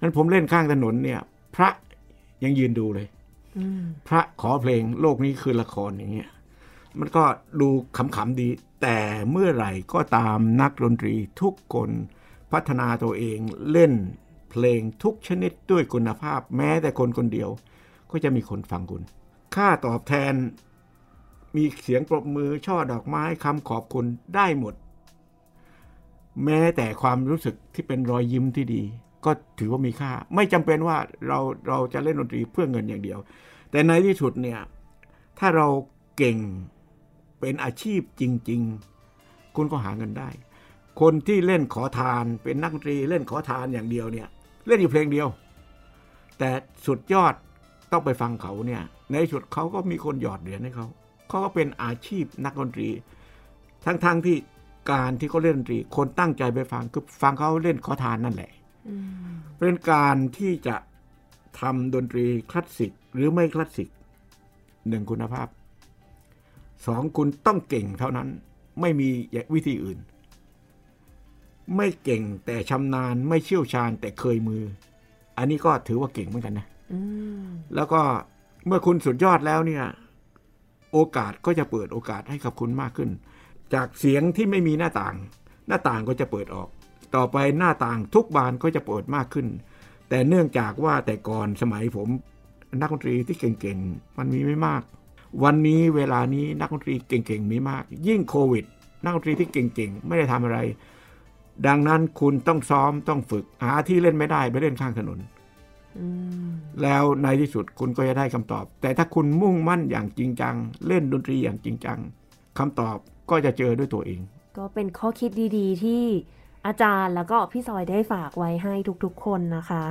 นั้นผมเล่นข้างถนนเนี่ยพระ ยังยืนดูเลยพระขอเพลงโลกนี้คือละครอย่างเงี้ยมันก็ดูขำๆดี แต่เมื่อไหร่ก็ตามนักดนตรีทุกคนพัฒนาตัวเองเล่นเพลงทุกชนิดด้วยคุณภาพแม้แต่คนคนเดียว ก็จะมีคนฟังคุณ ค่าตอบแทน มีเสียงปรบมือช่อดอกไม้คำขอบคุณได้หมด แม้แต่ความรู้สึกที่เป็นรอยยิ้มที่ดี ก็ถือว่ามีค่า ไม่จำเป็นว่าเราเราจะเล่นดนตรีเพื่อเงินอย่างเดียว แต่ในที่สุดเนี่ยถ้าเราเก่งเป็นอาชีพจริง ๆ คุณก็หาเงินได้ คนที่เล่นขอทานเป็นนักดนตรีเล่นขอทานอย่างเดียวเนี่ยเล่นอยู่เพลงเดียว แต่สุดยอดต้องไปฟังเขาเนี่ยในที่สุดเขาก็มีคนหยอดเหรียญให้เขาเขาก็เป็นอาชีพนักดนตรี ทั้งๆทที่การที่เขาเล่นดนตรี คนตั้งใจไปฟังคือฟังเขาเล่นขอทานนั่นแหละ เป็นการที่จะทำดนตรีคลาสสิกหรือไม่คลาสสิกหนึ่งคุณภาพสองคุณต้องเก่งเท่านั้นไม่มีวิธีอื่น ไม่เก่งแต่ชำนาญไม่เชี่ยวชาญแต่เคยมือ อันนี้ก็ถือว่าเก่งเหมือนกันนะแล้วก็เมื่อคุณสุดยอดแล้วเนี่ย โอกาสก็จะเปิดโอกาสให้กับคุณมากขึ้น จากเสียงที่ไม่มีหน้าต่าง หน้าต่างก็จะเปิดออก ต่อไปหน้าต่างทุกบานก็จะเปิดมากขึ้น แต่เนื่องจากว่าแต่ก่อนสมัยผมนักดนตรีที่เก่งๆ มันมีไม่มาก วันนี้เวลานี้นักดนตรีเก่งๆมีมาก ยิ่งโควิด นักดนตรีที่เก่งๆ ไม่ได้ทำอะไร ดังนั้นคุณต้องซ้อมต้องฝึกหาที่เล่นไม่ได้ไปเล่นข้างถนนแล้วในที่สุดคุณก็จะได้คำตอบ แต่ถ้าคุณมุ่งมั่นอย่างจริงจัง เล่นดนตรีอย่างจริงจังคำตอบก็จะเจอด้วยตัวเอง ก็เป็นข้อคิดดี ๆ ที่ อาจารย์แล้วก็พี่ซอยได้ฝากไว้ให้ทุกๆคนนะคะ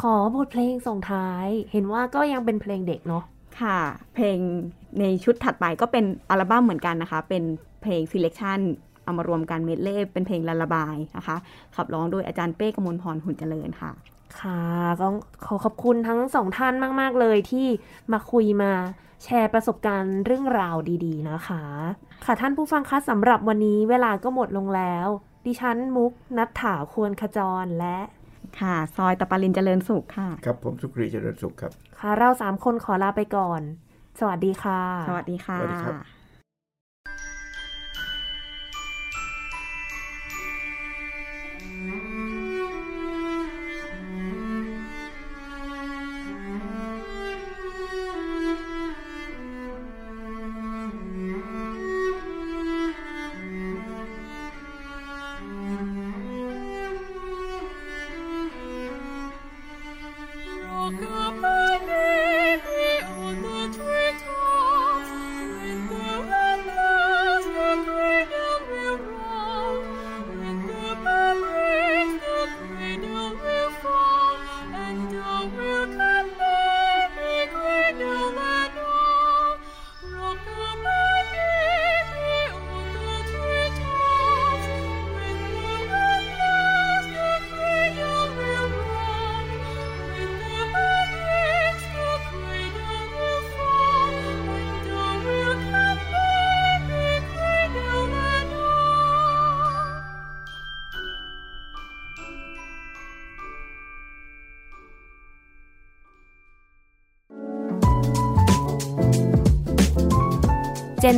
ขอบทเพลงส่งท้าย เห็นว่าก็ยังเป็นเพลงเด็กเนาะค่ะ เพลงในชุดถัดไปก็เป็นอัลบั้มเหมือนกันนะคะ เป็นเพลง selection เอามารวมกันเมดเล่เป็นเพลงละละบายนะคะ ขับร้องโดยอาจารย์เป้กมลพรหุ่นเจริญค่ะ ค่ะก็ขอขอบคุณทั้งสองท่านมาก ๆ เลยที่มาคุยมาแชร์ประสบการณ์เรื่องราวดี ๆ นะคะ ค่ะท่านผู้ฟังคะสำหรับวันนี้เวลาก็หมดลงแล้ว ดิฉันมุกนัทถาควรขจรและ ค่ะ ซอยตะปารินเจริญสุขค่ะ ครับผมสุครีเจริญสุขครับ ค่ะ เราสามคนขอลาไปก่อน สวัสดีค่ะ สวัสดีค่ะสวัสดีครับ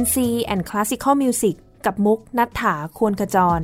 NC and Classical Music กับมุกนัฐถาควรขจร